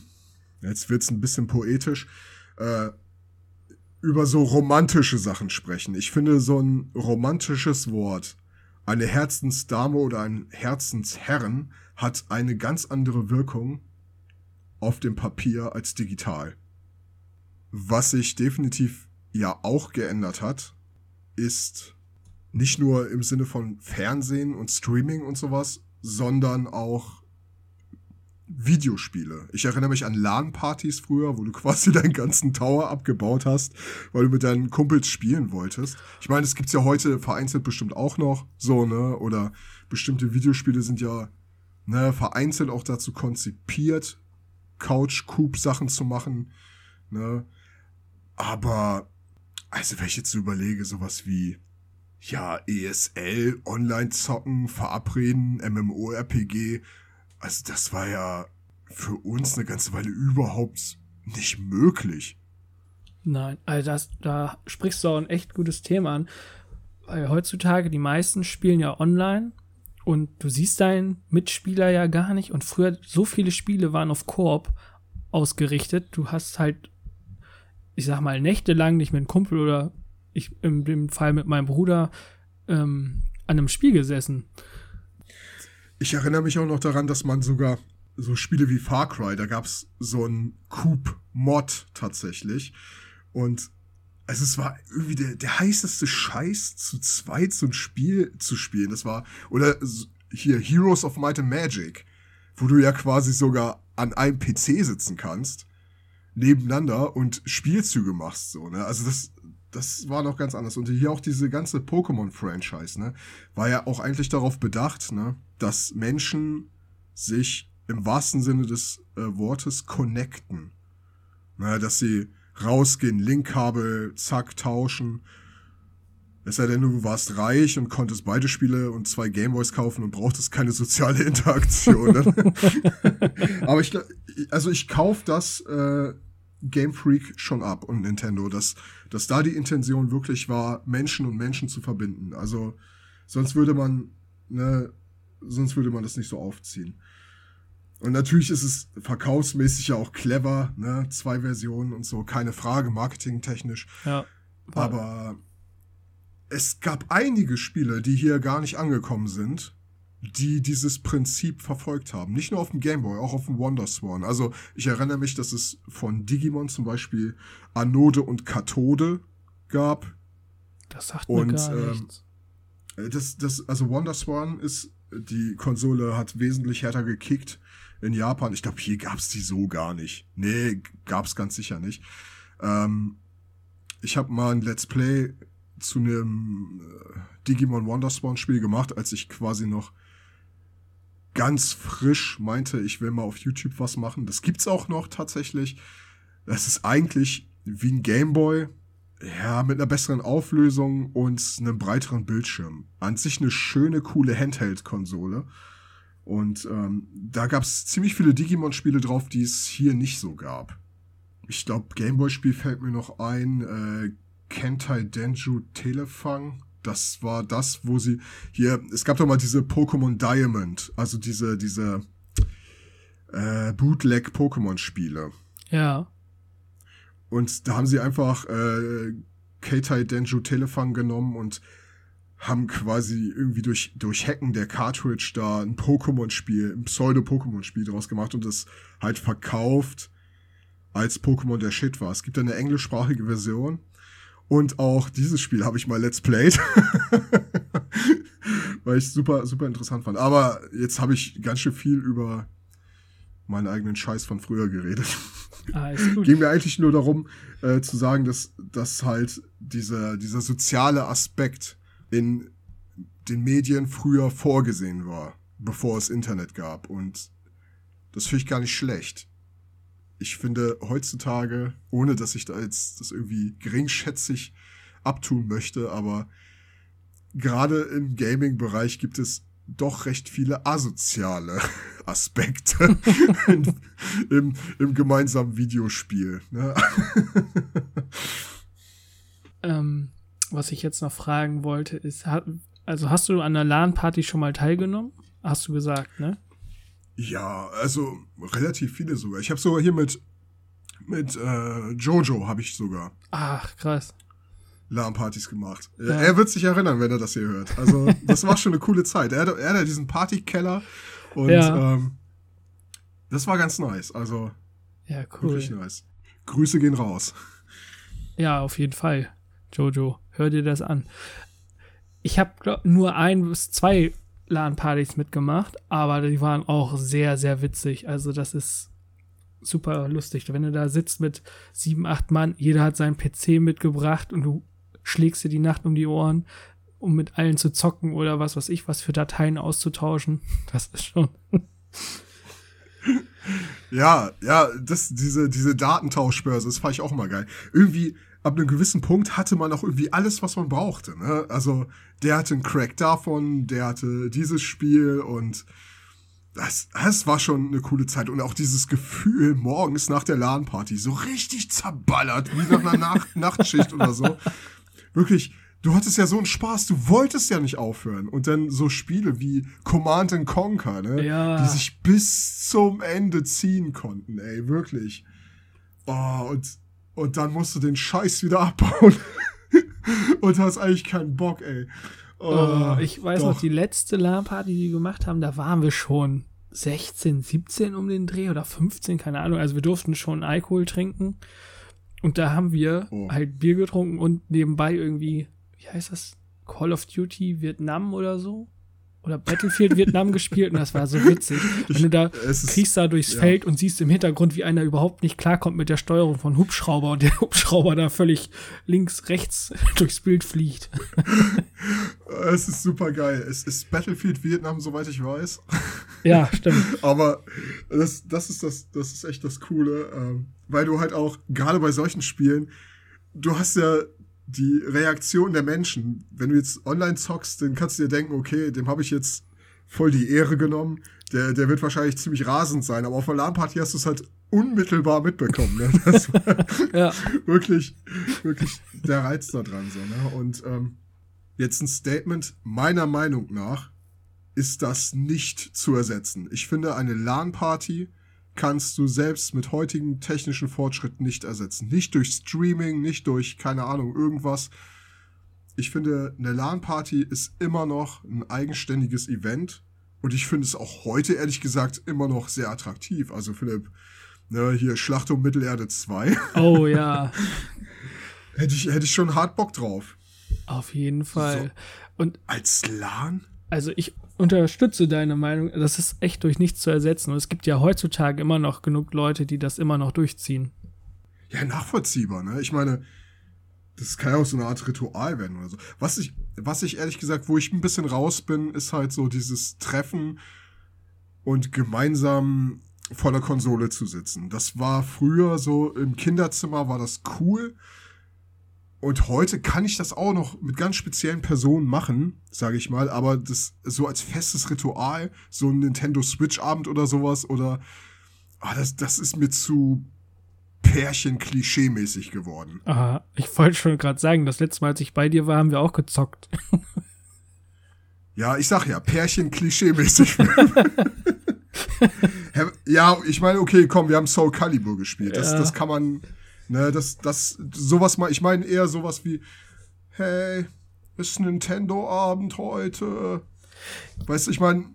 Speaker 2: jetzt wird's ein bisschen poetisch, äh, über so romantische Sachen sprechen. Ich finde so ein romantisches Wort, eine Herzensdame oder ein Herzensherren hat eine ganz andere Wirkung auf dem Papier als digital. Was sich definitiv ja auch geändert hat, ist nicht nur im Sinne von Fernsehen und Streaming und sowas, sondern auch Videospiele. Ich erinnere mich an LAN-Partys früher, wo du quasi deinen ganzen Tower abgebaut hast, weil du mit deinen Kumpels spielen wolltest. Ich meine, es gibt's ja heute vereinzelt bestimmt auch noch so, ne? Oder bestimmte Videospiele sind ja ne, vereinzelt auch dazu konzipiert, Couch-Coop-Sachen zu machen, ne? Aber also, wenn ich jetzt so überlege, sowas wie, ja, ESL, Online-Zocken, Verabreden, MMORPG, also das war ja für uns eine ganze Weile überhaupt nicht möglich.
Speaker 1: Nein, also das, da sprichst du auch ein echt gutes Thema an. Weil heutzutage die meisten spielen ja online und du siehst deinen Mitspieler ja gar nicht. Und früher so viele Spiele waren auf Koop ausgerichtet. Du hast halt ich sag mal, nächtelang nicht mit einem Kumpel oder ich in dem Fall mit meinem Bruder ähm, an einem Spiel gesessen.
Speaker 2: Ich erinnere mich auch noch daran, dass man sogar so Spiele wie Far Cry, da gab es so ein Coop-Mod tatsächlich. Und also es war irgendwie der, der heißeste Scheiß, zu zweit so ein Spiel zu spielen. Das war, oder hier Heroes of Might and Magic, wo du ja quasi sogar an einem PC sitzen kannst nebeneinander und Spielzüge machst, so, ne? Also das, das war noch ganz anders. Und hier auch diese ganze Pokémon-Franchise, ne? War ja auch eigentlich darauf bedacht, ne? Dass Menschen sich im wahrsten Sinne des äh, Wortes connecten. Ne? Dass sie rausgehen, Linkkabel, zack, tauschen. Es sei denn, du warst reich und konntest beide Spiele und zwei Gameboys kaufen und brauchtest keine soziale Interaktion. Ne? Aber ich, also ich kauf das äh, Game Freak schon ab und Nintendo, dass, dass da die Intention wirklich war, Menschen und Menschen zu verbinden. Also sonst würde man, ne, sonst würde man das nicht so aufziehen. Und natürlich ist es verkaufsmäßig ja auch clever, ne? Zwei Versionen und so, keine Frage, marketingtechnisch.
Speaker 1: Ja.
Speaker 2: Aber es gab einige Spiele, die hier gar nicht angekommen sind, die dieses Prinzip verfolgt haben. Nicht nur auf dem Game Boy, auch auf dem Wonderswan. Also ich erinnere mich, dass es von Digimon zum Beispiel Anode und Kathode gab.
Speaker 1: Das sagt mir gar ähm, nichts.
Speaker 2: Das, das, also Wonderswan ist, die Konsole hat wesentlich härter gekickt in Japan. Ich glaube, hier gab's die so gar nicht. Nee, gab's ganz sicher nicht. Ähm, ich habe mal ein Let's Play zu einem äh, Digimon Wonderswan Spiel gemacht, als ich quasi noch ganz frisch meinte, ich will mal auf YouTube was machen. Das gibt's auch noch tatsächlich. Das ist eigentlich wie ein Gameboy, ja, mit einer besseren Auflösung und einem breiteren Bildschirm. An sich eine schöne, coole Handheld-Konsole. Und ähm, da gab's ziemlich viele Digimon-Spiele drauf, die es hier nicht so gab. Ich glaube, Gameboy-Spiel fällt mir noch ein. Äh, Kentai Denju Telefang. Das war das, wo sie hier, es gab doch mal diese Pokémon Diamond, also diese, diese äh, Bootleg-Pokémon-Spiele.
Speaker 1: Ja.
Speaker 2: Und da haben sie einfach äh, Keitai Denju Telefang genommen und haben quasi irgendwie durch, durch Hacken der Cartridge da ein Pokémon-Spiel, ein Pseudo-Pokémon-Spiel draus gemacht und das halt verkauft als Pokémon der Shit war. Es gibt eine englischsprachige Version und auch dieses Spiel habe ich mal Let's Played. Weil ich super, super interessant fand. Aber jetzt habe ich ganz schön viel über meinen eigenen Scheiß von früher geredet. Ah. Ging mir eigentlich nur darum, äh, zu sagen, dass, dass halt dieser, dieser soziale Aspekt in den Medien früher vorgesehen war, bevor es Internet gab. Und das finde ich gar nicht schlecht ich finde heutzutage, ohne dass ich da jetzt das irgendwie geringschätzig abtun möchte, aber gerade im Gaming-Bereich gibt es doch recht viele asoziale Aspekte in, im, im gemeinsamen Videospiel. Ne?
Speaker 1: ähm, was ich jetzt noch fragen wollte, ist, also hast du an der LAN-Party schon mal teilgenommen? Hast du gesagt, ne?
Speaker 2: Ja, also relativ viele sogar. Ich habe sogar hier mit mit äh, Jojo habe ich sogar.
Speaker 1: Ach, krass.
Speaker 2: LAN-Partys gemacht. Ja. Er wird sich erinnern, wenn er das hier hört. Also, das war schon eine coole Zeit. Er, er hatte diesen Partykeller und ja. ähm, das war ganz nice. Also,
Speaker 1: ja, cool.
Speaker 2: Wirklich nice. Grüße gehen raus.
Speaker 1: Ja, auf jeden Fall. Jojo, hör dir das an. Ich habe nur ein bis zwei LAN-Partys mitgemacht, aber die waren auch sehr, sehr witzig. Also das ist super lustig. Wenn du da sitzt mit sieben, acht Mann, jeder hat seinen PC mitgebracht und du schlägst dir die Nacht um die Ohren, um mit allen zu zocken oder was weiß ich, was für Dateien auszutauschen. Das ist schon.
Speaker 2: Ja, ja, das, diese, diese Datentauschbörse, das fand ich auch mal geil. Irgendwie, ab einem gewissen Punkt hatte man auch irgendwie alles, was man brauchte. Ne? Also der hatte einen Crack davon, der hatte dieses Spiel und das, das war schon eine coole Zeit. Und auch dieses Gefühl morgens nach der LAN-Party, so richtig zerballert, wie nach einer Nacht Nachtschicht oder so. Wirklich, du hattest ja so einen Spaß, du wolltest ja nicht aufhören. Und dann so Spiele wie Command and Conquer, ne?
Speaker 1: Ja.
Speaker 2: Die sich bis zum Ende ziehen konnten, ey, wirklich. Oh, und und dann musst du den Scheiß wieder abbauen. und hast eigentlich keinen Bock, ey.
Speaker 1: Oh, oh, ich weiß doch. noch, die letzte LAN-Party, die wir gemacht haben, da waren wir schon 16, 17 um den Dreh oder 15, keine Ahnung. Also wir durften schon Alkohol trinken. Und da haben wir oh. halt Bier getrunken und nebenbei irgendwie, wie heißt das? Call of Duty Vietnam oder so? oder Battlefield Vietnam gespielt und das war so witzig. Wenn du da ist, kriegst da durchs ja. Feld und siehst im Hintergrund, wie einer überhaupt nicht klarkommt mit der Steuerung von Hubschrauber und der Hubschrauber da völlig links, rechts durchs Bild fliegt.
Speaker 2: Es ist super geil. Es ist Battlefield Vietnam, soweit ich weiß.
Speaker 1: Ja, stimmt.
Speaker 2: Aber das, das ist das, das ist echt das Coole, ähm, weil du halt auch, gerade bei solchen Spielen, du hast ja die Reaktion der Menschen, wenn du jetzt online zockst, dann kannst du dir denken, okay, dem habe ich jetzt voll die Ehre genommen. Der, der wird wahrscheinlich ziemlich rasend sein, aber auf der LAN-Party hast du es halt unmittelbar mitbekommen. Ne? Das war ja. wirklich, wirklich der Reiz da dran. So, ne? Und ähm, jetzt ein Statement, meiner Meinung nach ist das nicht zu ersetzen. Ich finde, eine LAN-Party kannst du selbst mit heutigen technischen Fortschritten nicht ersetzen. Nicht durch Streaming, nicht durch, keine Ahnung, irgendwas. Ich finde, eine LAN-Party ist immer noch ein eigenständiges Event. Und ich finde es auch heute, ehrlich gesagt, immer noch sehr attraktiv. Also, Philipp, ne, hier Schlacht um Mittelerde 2.
Speaker 1: Oh ja.
Speaker 2: hätte, ich, hätte ich schon hart Bock drauf.
Speaker 1: Auf jeden Fall.
Speaker 2: So, Und als LAN?
Speaker 1: Also, ich unterstütze deine Meinung. Das ist echt durch nichts zu ersetzen. Und es gibt ja heutzutage immer noch genug Leute, die das immer noch durchziehen.
Speaker 2: Ja, nachvollziehbar, ne? Ich meine, das kann ja auch so eine Art Ritual werden oder so. Was ich, was ich ehrlich gesagt, wo ich ein bisschen raus bin, ist halt so dieses Treffen und gemeinsam vor der Konsole zu sitzen. Das war früher so im Kinderzimmer war das cool. Und heute kann ich das auch noch mit ganz speziellen Personen machen, sage ich mal, aber das so als festes Ritual, so ein Nintendo Switch Abend oder sowas oder ah, das, das ist mir zu Pärchen-Klischee-mäßig geworden.
Speaker 1: Aha, ich wollte schon gerade sagen, das letzte Mal, als ich bei dir war, haben wir auch gezockt.
Speaker 2: ja, ich sag ja, Pärchen-Klischee-mäßig. ja, ich meine, okay, komm, wir haben Soul Calibur gespielt. Das, ja. das kann man, ne, das, das, sowas mal, ich meine eher sowas wie, hey, ist Nintendo-Abend heute. Weißt du, ich meine,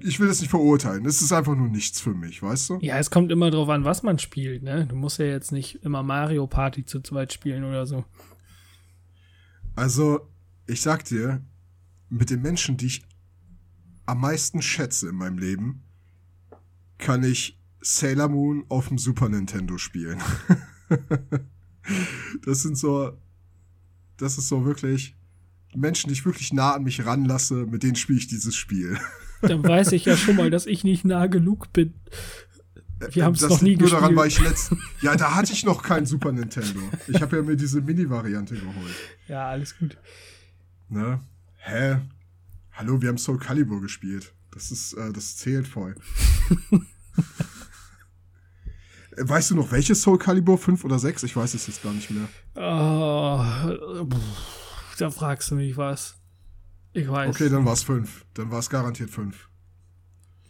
Speaker 2: ich will das nicht verurteilen. Es ist einfach nur nichts für mich, weißt du?
Speaker 1: Ja, es kommt immer drauf an, was man spielt, ne? Du musst ja jetzt nicht immer Mario Party zu zweit spielen oder so.
Speaker 2: Also, ich sag dir, mit den Menschen, die ich am meisten schätze in meinem Leben, kann ich Sailor Moon auf dem Super Nintendo spielen. das sind so, das ist so wirklich Menschen, die ich wirklich nah an mich ranlasse, mit denen spiele ich dieses Spiel.
Speaker 1: Dann weiß ich ja schon mal, dass ich nicht nah genug bin. Wir haben es noch nie nur gespielt. Daran war
Speaker 2: ich letzt ja, da hatte ich noch kein Super Nintendo. Ich habe ja mir diese Mini-Variante geholt.
Speaker 1: Ja, alles gut.
Speaker 2: Ne? Hä? Hallo, wir haben Soul Calibur gespielt. Das ist, äh, das zählt voll. Weißt du noch, welches Soul Calibur? 5 oder 6? Ich weiß es jetzt gar nicht mehr.
Speaker 1: Oh, da fragst du mich was. Ich weiß.
Speaker 2: Okay, dann war es fünf. Dann war es garantiert fünf.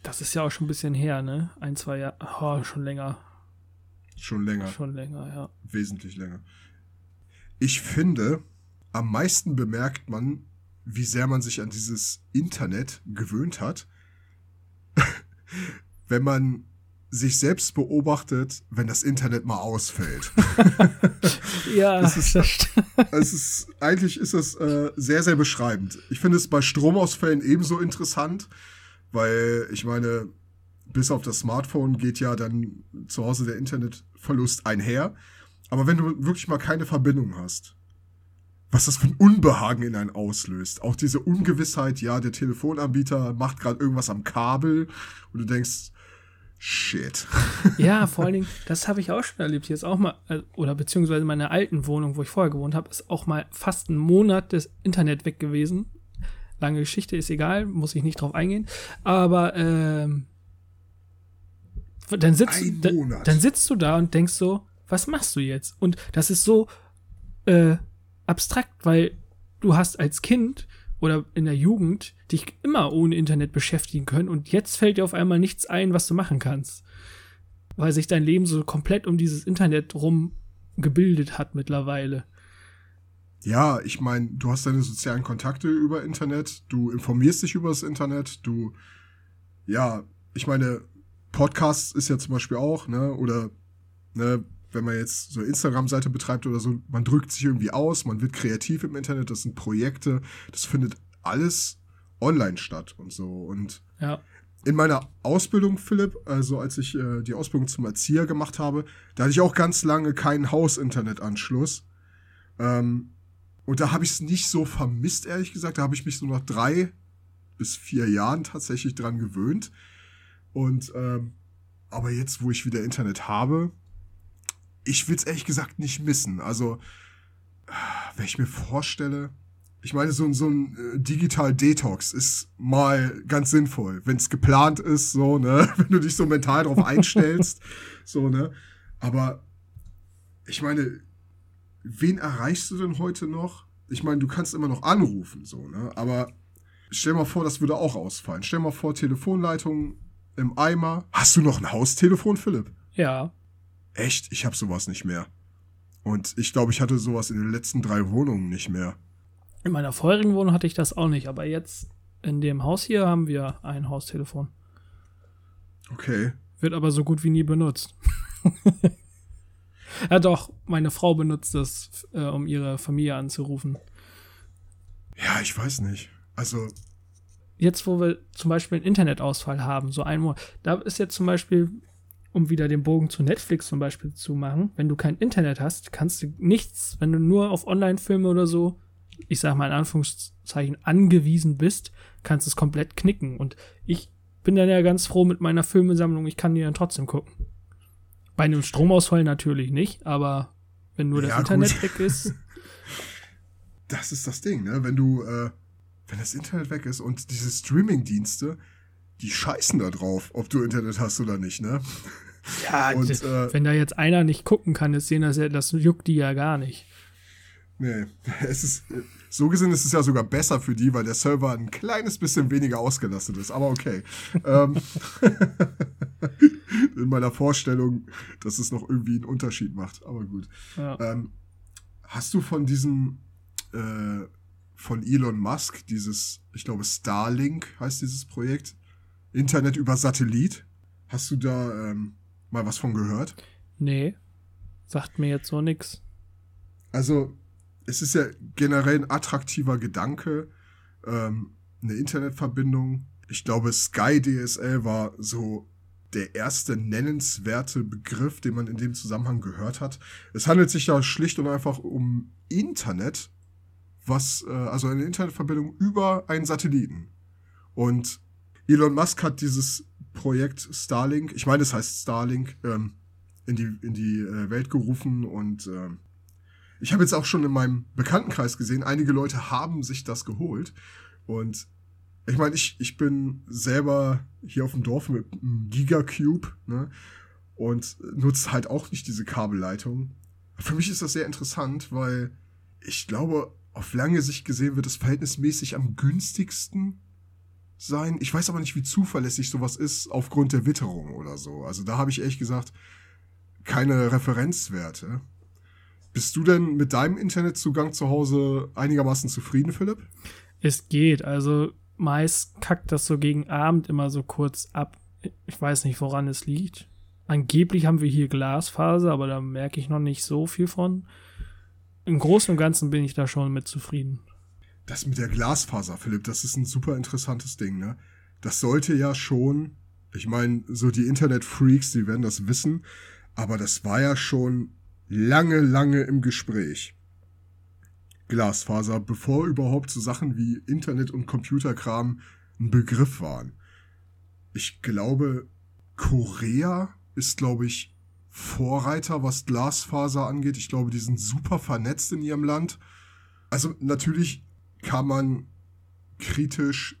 Speaker 1: Das ist ja auch schon ein bisschen her, ne? Ein, zwei Jahre. Oh, schon länger.
Speaker 2: Schon länger.
Speaker 1: Schon länger, ja.
Speaker 2: Wesentlich länger. Ich finde, am meisten bemerkt man, wie sehr man sich an dieses Internet gewöhnt hat, wenn man sich selbst beobachtet, wenn das Internet mal ausfällt.
Speaker 1: ja,
Speaker 2: das ist, es ist, eigentlich ist es äh, sehr, sehr beschreibend. Ich finde es bei Stromausfällen ebenso interessant, weil ich meine, bis auf das Smartphone geht ja dann zu Hause der Internetverlust einher. Aber wenn du wirklich mal keine Verbindung hast, was das für ein Unbehagen in einen auslöst. Auch diese Ungewissheit, ja, der Telefonanbieter macht gerade irgendwas am Kabel und du denkst, Shit.
Speaker 1: ja, vor allen Dingen, das habe ich auch schon erlebt. Hier ist auch mal, äh, oder beziehungsweise meine alten Wohnung, wo ich vorher gewohnt habe, ist auch mal fast ein Monat das Internet weg gewesen. Lange Geschichte ist egal, muss ich nicht drauf eingehen. Aber ähm, dann, sitzt, dann, dann sitzt du da und denkst so, was machst du jetzt? Und das ist so äh, abstrakt, weil du hast als Kind oder in der Jugend dich immer ohne Internet beschäftigen können und jetzt fällt dir auf einmal nichts ein, was du machen kannst. Weil sich dein Leben so komplett um dieses Internet rum gebildet hat mittlerweile.
Speaker 2: Ja, ich meine, du hast deine sozialen Kontakte über Internet, du informierst dich über das Internet, du, ja, ich meine, Podcasts ist ja zum Beispiel auch, ne, oder, ne, wenn man jetzt so eine Instagram-Seite betreibt oder so, man drückt sich irgendwie aus, man wird kreativ im Internet, das sind Projekte, das findet alles online statt und so. Und
Speaker 1: ja.
Speaker 2: in meiner Ausbildung, Philipp, also als ich äh, die Ausbildung zum Erzieher gemacht habe, da hatte ich auch ganz lange keinen Haus-Internet-Anschluss. Ähm, und da habe ich es nicht so vermisst, ehrlich gesagt. Da habe ich mich so nach drei bis vier Jahren tatsächlich dran gewöhnt. Und ähm, aber jetzt, wo ich wieder Internet habe, ich will es ehrlich gesagt nicht missen. Also wenn ich mir vorstelle, ich meine, so, so ein äh, Digital Detox ist mal ganz sinnvoll, wenn es geplant ist, so, ne, wenn du dich so mental drauf einstellst, so, ne. Aber ich meine, wen erreichst du denn heute noch? Ich meine, du kannst immer noch anrufen, so, ne? Aber stell mal vor, das würde auch ausfallen. Stell mal vor, Telefonleitung im Eimer. Hast du noch ein Haustelefon, Philipp?
Speaker 1: Ja.
Speaker 2: Echt? Ich habe sowas nicht mehr. Und ich glaube, ich hatte sowas in den letzten drei Wohnungen nicht mehr.
Speaker 1: In meiner vorherigen Wohnung hatte ich das auch nicht, aber jetzt in dem Haus hier haben wir ein Haustelefon.
Speaker 2: Okay.
Speaker 1: Wird aber so gut wie nie benutzt. ja, doch, meine Frau benutzt das, äh, um ihre Familie anzurufen.
Speaker 2: Ja, ich weiß nicht. Also.
Speaker 1: Jetzt, wo wir zum Beispiel einen Internetausfall haben, so ein Monat, da ist jetzt zum Beispiel, um wieder den Bogen zu Netflix zum Beispiel zu machen, wenn du kein Internet hast, kannst du nichts, wenn du nur auf Online-Filme oder so, ich sag mal in Anführungszeichen, angewiesen bist, kannst du es komplett knicken. Und ich bin dann ja ganz froh mit meiner Filmesammlung, ich kann die dann trotzdem gucken. Bei einem Stromausfall natürlich nicht, aber wenn nur das ja, Internet gut. weg ist.
Speaker 2: Das ist das Ding, ne? Wenn du, äh, wenn das Internet weg ist und diese Streaming-Dienste, die scheißen da drauf, ob du Internet hast oder nicht, ne?
Speaker 1: Ja, und, äh, wenn da jetzt einer nicht gucken kann, ist sehen das, das juckt die ja gar nicht.
Speaker 2: Nee, es ist, so gesehen ist es ja sogar besser für die, weil der Server ein kleines bisschen weniger ausgelastet ist, aber okay. ähm, in meiner Vorstellung, dass es noch irgendwie einen Unterschied macht, aber gut. Ja. Ähm, hast du von diesem, äh, von Elon Musk, dieses, ich glaube, Starlink heißt dieses Projekt, Internet über Satellit, hast du da ähm, mal was von gehört?
Speaker 1: Nee, sagt mir jetzt so nix.
Speaker 2: Also, es ist ja generell ein attraktiver Gedanke, ähm, eine Internetverbindung. Ich glaube, Sky DSL war so der erste nennenswerte Begriff, den man in dem Zusammenhang gehört hat. Es handelt sich ja schlicht und einfach um Internet, was, äh, also eine Internetverbindung über einen Satelliten. Und Elon Musk hat dieses Projekt Starlink, ich meine, es heißt Starlink, ähm, in die, in die äh, Welt gerufen und ähm, ich habe jetzt auch schon in meinem Bekanntenkreis gesehen, einige Leute haben sich das geholt. Und ich meine, ich, ich bin selber hier auf dem Dorf mit einem Gigacube, ne? Und nutze halt auch nicht diese Kabelleitung. Für mich ist das sehr interessant, weil ich glaube, auf lange Sicht gesehen wird es verhältnismäßig am günstigsten sein. Ich weiß aber nicht, wie zuverlässig sowas ist aufgrund der Witterung oder so. Also da habe ich ehrlich gesagt keine Referenzwerte. Bist du denn mit deinem Internetzugang zu Hause einigermaßen zufrieden, Philipp?
Speaker 1: Es geht. Also meist kackt das so gegen Abend immer so kurz ab. Ich weiß nicht, woran es liegt. Angeblich haben wir hier Glasfaser, aber da merke ich noch nicht so viel von. Im Großen und Ganzen bin ich da schon mit zufrieden.
Speaker 2: Das mit der Glasfaser, Philipp, das ist ein super interessantes Ding, ne? Das sollte ja schon, ich meine, so die Internet-Freaks, die werden das wissen, aber das war ja schon lange, lange im Gespräch. Glasfaser, bevor überhaupt so Sachen wie Internet und Computerkram ein Begriff waren. Ich glaube, Korea ist, glaube ich, Vorreiter, was Glasfaser angeht. Ich glaube, die sind super vernetzt in ihrem Land. Also natürlich kann man kritisch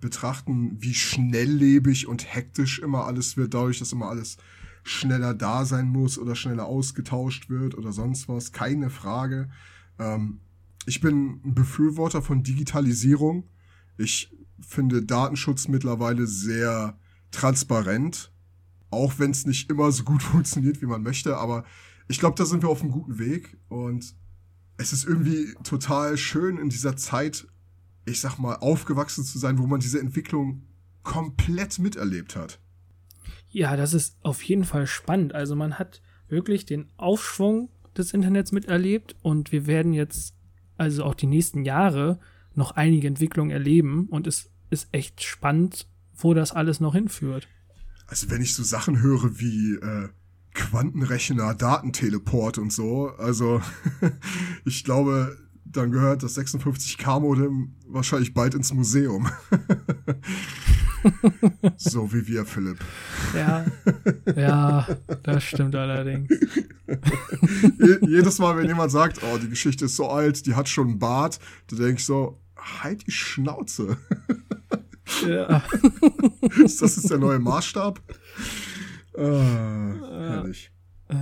Speaker 2: betrachten, wie schnelllebig und hektisch immer alles wird, dadurch, dass immer alles schneller da sein muss oder schneller ausgetauscht wird oder sonst was. Keine Frage. Ähm, ich bin ein Befürworter von Digitalisierung. Ich finde Datenschutz mittlerweile sehr transparent, auch wenn es nicht immer so gut funktioniert, wie man möchte. Aber ich glaube, da sind wir auf einem guten Weg und es ist irgendwie total schön in dieser Zeit, ich sag mal, aufgewachsen zu sein, wo man diese Entwicklung komplett miterlebt hat.
Speaker 1: Ja, das ist auf jeden Fall spannend. Also man hat wirklich den Aufschwung des Internets miterlebt und wir werden jetzt also auch die nächsten Jahre noch einige Entwicklungen erleben und es ist echt spannend, wo das alles noch hinführt.
Speaker 2: Also wenn ich so Sachen höre wie äh, Quantenrechner, Datenteleport und so, also ich glaube, dann gehört das 56K-Modem wahrscheinlich bald ins Museum. so wie wir, Philipp.
Speaker 1: Ja, ja, das stimmt allerdings.
Speaker 2: Jedes Mal, wenn jemand sagt, oh, die Geschichte ist so alt, die hat schon einen Bart, da denke ich so, halt die Schnauze. Ja. das ist der neue Maßstab. Ah, herrlich.
Speaker 1: Äh,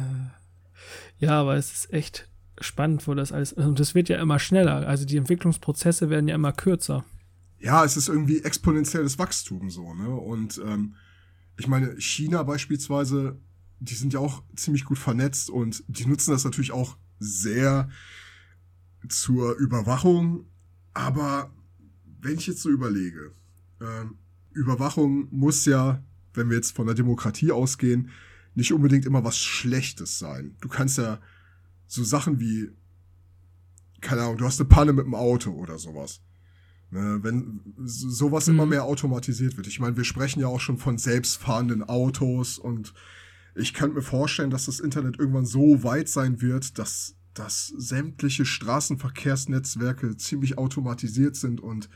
Speaker 1: ja, aber es ist echt spannend, wo das alles. Und das wird ja immer schneller. Also die Entwicklungsprozesse werden ja immer kürzer.
Speaker 2: Ja, es ist irgendwie exponentielles Wachstum so, ne? Und ähm, ich meine, China beispielsweise, die sind ja auch ziemlich gut vernetzt und die nutzen das natürlich auch sehr zur Überwachung. Aber wenn ich jetzt so überlege, äh, Überwachung muss ja, wenn wir jetzt von der Demokratie ausgehen, nicht unbedingt immer was Schlechtes sein. Du kannst ja so Sachen wie, keine Ahnung, du hast eine Panne mit dem Auto oder sowas. Ne, wenn sowas mhm. immer mehr automatisiert wird. Ich meine, wir sprechen ja auch schon von selbstfahrenden Autos und ich könnte mir vorstellen, dass das Internet irgendwann so weit sein wird, dass, dass sämtliche Straßenverkehrsnetzwerke ziemlich automatisiert sind und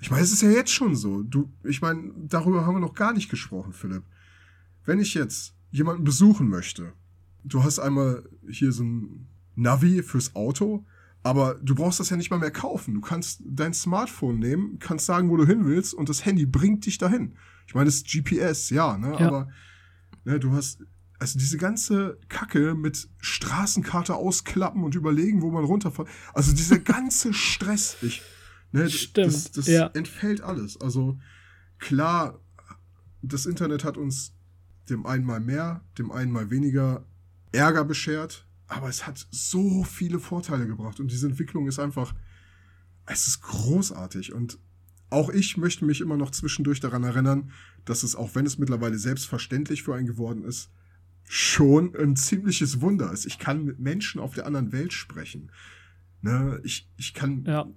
Speaker 2: ich meine, es ist ja jetzt schon so. Du, ich meine, darüber haben wir noch gar nicht gesprochen, Philipp. Wenn ich jetzt jemanden besuchen möchte, du hast einmal hier so ein Navi fürs Auto, aber du brauchst das ja nicht mal mehr kaufen. Du kannst dein Smartphone nehmen, kannst sagen, wo du hin willst und das Handy bringt dich dahin. Ich meine, das ist GPS, ja, ne? Ja. Aber ne, du hast also diese ganze Kacke mit Straßenkarte ausklappen und überlegen, wo man runterfährt. Also dieser ganze Stress, ich, ne, Stimmt, das, das ja. entfällt alles. Also klar, das Internet hat uns dem einen mal mehr, dem einen mal weniger Ärger beschert, aber es hat so viele Vorteile gebracht und diese Entwicklung ist einfach, es ist großartig und auch ich möchte mich immer noch zwischendurch daran erinnern, dass es, auch wenn es mittlerweile selbstverständlich für einen geworden ist, schon ein ziemliches Wunder ist. Ich kann mit Menschen auf der anderen Welt sprechen. Ne? Ich, ich kann ja.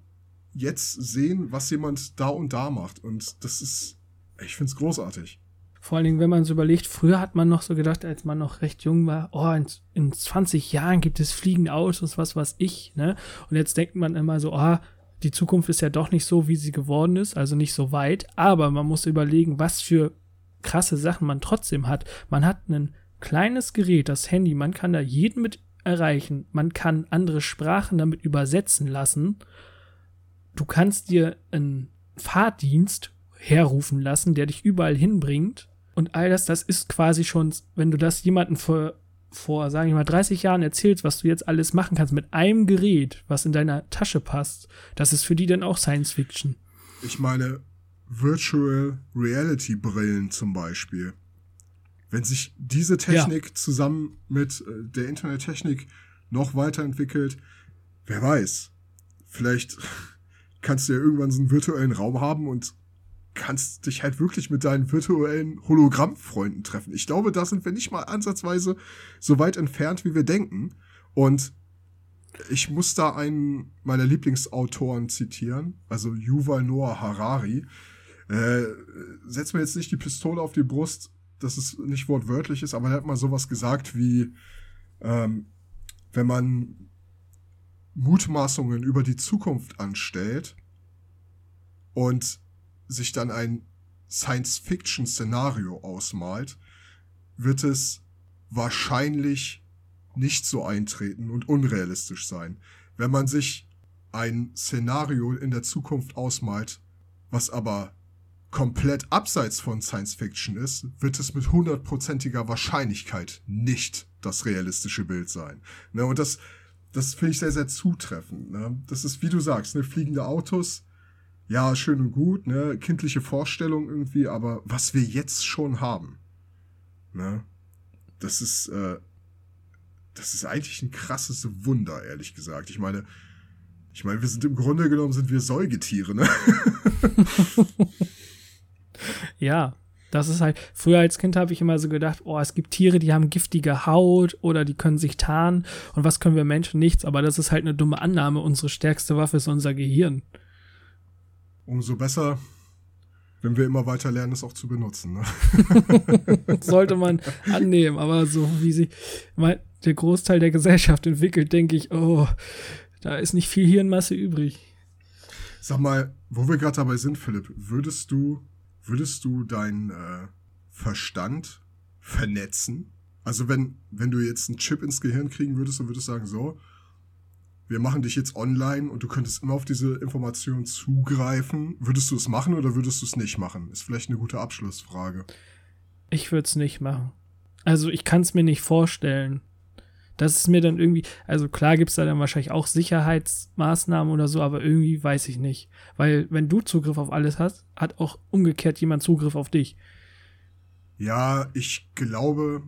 Speaker 2: Jetzt sehen, was jemand da und da macht. Und das ist, ich finde es großartig.
Speaker 1: Vor allen Dingen, wenn man es überlegt, früher hat man noch so gedacht, als man noch recht jung war, oh, in, in 20 Jahren gibt es fliegende Autos, was weiß ich, ne? Und jetzt denkt man immer so, oh, die Zukunft ist ja doch nicht so, wie sie geworden ist, also nicht so weit, aber man muss überlegen, was für krasse Sachen man trotzdem hat. Man hat ein kleines Gerät, das Handy, man kann da jeden mit erreichen, man kann andere Sprachen damit übersetzen lassen. Du kannst dir einen Fahrdienst herrufen lassen, der dich überall hinbringt. Und all das, das ist quasi schon, wenn du das jemandem vor, vor, sagen wir mal, 30 Jahren erzählst, was du jetzt alles machen kannst mit einem Gerät, was in deiner Tasche passt, das ist für die dann auch Science Fiction.
Speaker 2: Ich meine, Virtual Reality Brillen zum Beispiel. Wenn sich diese Technik ja. zusammen mit äh, der Internettechnik noch weiterentwickelt, wer weiß. Vielleicht kannst du ja irgendwann so einen virtuellen Raum haben und kannst dich halt wirklich mit deinen virtuellen Hologrammfreunden treffen. Ich glaube, da sind wir nicht mal ansatzweise so weit entfernt, wie wir denken. Und ich muss da einen meiner Lieblingsautoren zitieren, also Yuval Noah Harari. Äh, setz mir jetzt nicht die Pistole auf die Brust, dass es nicht wortwörtlich ist, aber er hat mal sowas gesagt wie, ähm, wenn man Mutmaßungen über die Zukunft anstellt und sich dann ein Science-Fiction-Szenario ausmalt, wird es wahrscheinlich nicht so eintreten und unrealistisch sein. Wenn man sich ein Szenario in der Zukunft ausmalt, was aber komplett abseits von Science Fiction ist, wird es mit hundertprozentiger Wahrscheinlichkeit nicht das realistische Bild sein. Ne, und das, das finde ich sehr, sehr zutreffend. Ne? Das ist, wie du sagst, ne, fliegende Autos, ja, schön und gut, ne, kindliche Vorstellung irgendwie, aber was wir jetzt schon haben, ne, das ist, äh, das ist eigentlich ein krasses Wunder, ehrlich gesagt. Ich meine, ich meine, wir sind im Grunde genommen sind wir Säugetiere, ne?
Speaker 1: ja, das ist halt, früher als Kind habe ich immer so gedacht, oh, es gibt Tiere, die haben giftige Haut oder die können sich tarnen und was können wir Menschen nichts, aber das ist halt eine dumme Annahme. Unsere stärkste Waffe ist unser Gehirn
Speaker 2: umso besser, wenn wir immer weiter lernen, es auch zu benutzen. Ne?
Speaker 1: Sollte man annehmen, aber so wie sich der Großteil der Gesellschaft entwickelt, denke ich, oh, da ist nicht viel Hirnmasse übrig.
Speaker 2: Sag mal, wo wir gerade dabei sind, Philipp, würdest du würdest du deinen äh, Verstand vernetzen? Also wenn, wenn du jetzt einen Chip ins Gehirn kriegen würdest, dann würdest du sagen, so, wir machen dich jetzt online und du könntest immer auf diese Information zugreifen. Würdest du es machen oder würdest du es nicht machen? Ist vielleicht eine gute Abschlussfrage.
Speaker 1: Ich würde es nicht machen. Also ich kann es mir nicht vorstellen. Das ist mir dann irgendwie, also klar gibt es da dann wahrscheinlich auch Sicherheitsmaßnahmen oder so, aber irgendwie weiß ich nicht. Weil wenn du Zugriff auf alles hast, hat auch umgekehrt jemand Zugriff auf dich.
Speaker 2: Ja, ich glaube,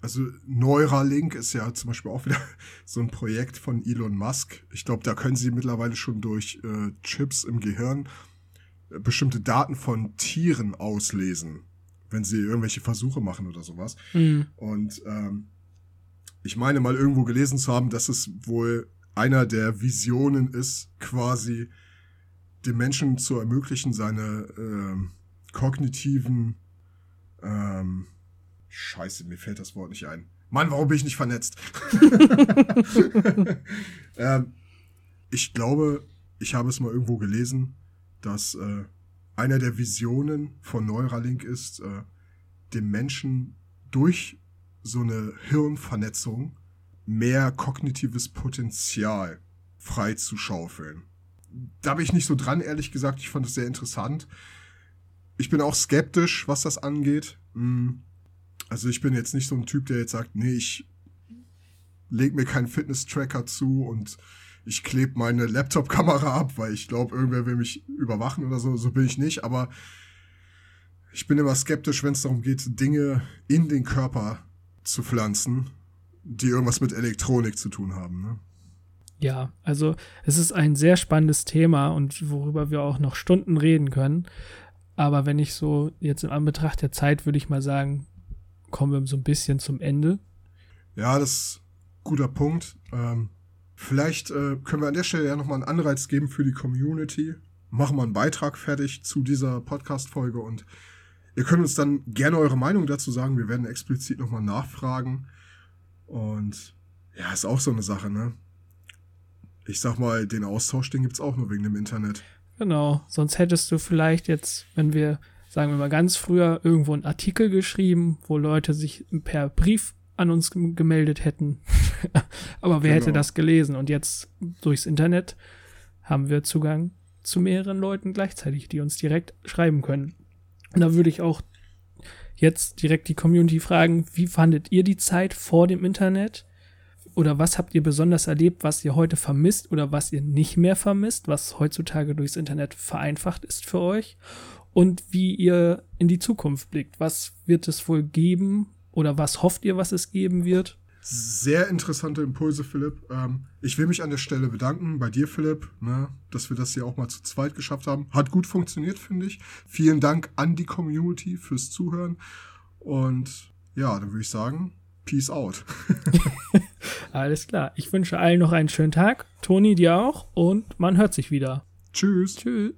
Speaker 2: also Neuralink ist ja zum Beispiel auch wieder so ein Projekt von Elon Musk. Ich glaube, da können sie mittlerweile schon durch äh, Chips im Gehirn äh, bestimmte Daten von Tieren auslesen, wenn sie irgendwelche Versuche machen oder sowas. Mhm. Und ähm, ich meine mal irgendwo gelesen zu haben, dass es wohl einer der Visionen ist, quasi dem Menschen zu ermöglichen, seine ähm, kognitiven ähm, Scheiße, mir fällt das Wort nicht ein. Mann, warum bin ich nicht vernetzt? ähm, ich glaube, ich habe es mal irgendwo gelesen, dass äh, einer der Visionen von Neuralink ist, äh, dem Menschen durch so eine Hirnvernetzung mehr kognitives Potenzial freizuschaufeln. Da bin ich nicht so dran, ehrlich gesagt. Ich fand es sehr interessant. Ich bin auch skeptisch, was das angeht. Hm also ich bin jetzt nicht so ein Typ, der jetzt sagt, nee, ich leg mir keinen Fitness-Tracker zu und ich klebe meine Laptop-Kamera ab, weil ich glaube, irgendwer will mich überwachen oder so. So bin ich nicht, aber ich bin immer skeptisch, wenn es darum geht, Dinge in den Körper zu pflanzen, die irgendwas mit Elektronik zu tun haben. Ne?
Speaker 1: Ja, also es ist ein sehr spannendes Thema und worüber wir auch noch Stunden reden können. Aber wenn ich so jetzt in Anbetracht der Zeit würde ich mal sagen, kommen wir so ein bisschen zum Ende.
Speaker 2: Ja, das ist ein guter Punkt. Ähm, vielleicht äh, können wir an der Stelle ja nochmal einen Anreiz geben für die Community. Machen wir einen Beitrag fertig zu dieser Podcast-Folge und ihr könnt uns dann gerne eure Meinung dazu sagen. Wir werden explizit nochmal nachfragen. Und ja, ist auch so eine Sache, ne? Ich sag mal, den Austausch, den gibt's auch nur wegen dem Internet.
Speaker 1: Genau, sonst hättest du vielleicht jetzt, wenn wir sagen wir mal ganz früher, irgendwo einen Artikel geschrieben, wo Leute sich per Brief an uns gemeldet hätten. Aber wer genau. hätte das gelesen? Und jetzt durchs Internet haben wir Zugang zu mehreren Leuten gleichzeitig, die uns direkt schreiben können. Und da würde ich auch jetzt direkt die Community fragen, wie fandet ihr die Zeit vor dem Internet? Oder was habt ihr besonders erlebt, was ihr heute vermisst oder was ihr nicht mehr vermisst, was heutzutage durchs Internet vereinfacht ist für euch? und wie ihr in die Zukunft blickt. Was wird es wohl geben oder was hofft ihr, was es geben wird?
Speaker 2: Sehr interessante Impulse, Philipp. Ähm, ich will mich an der Stelle bedanken bei dir, Philipp, ne, dass wir das hier auch mal zu zweit geschafft haben. Hat gut funktioniert, finde ich. Vielen Dank an die Community fürs Zuhören. Und ja, dann würde ich sagen, Peace out.
Speaker 1: Alles klar. Ich wünsche allen noch einen schönen Tag. Toni, dir auch. Und man hört sich wieder.
Speaker 2: Tschüss.
Speaker 1: Tschüss.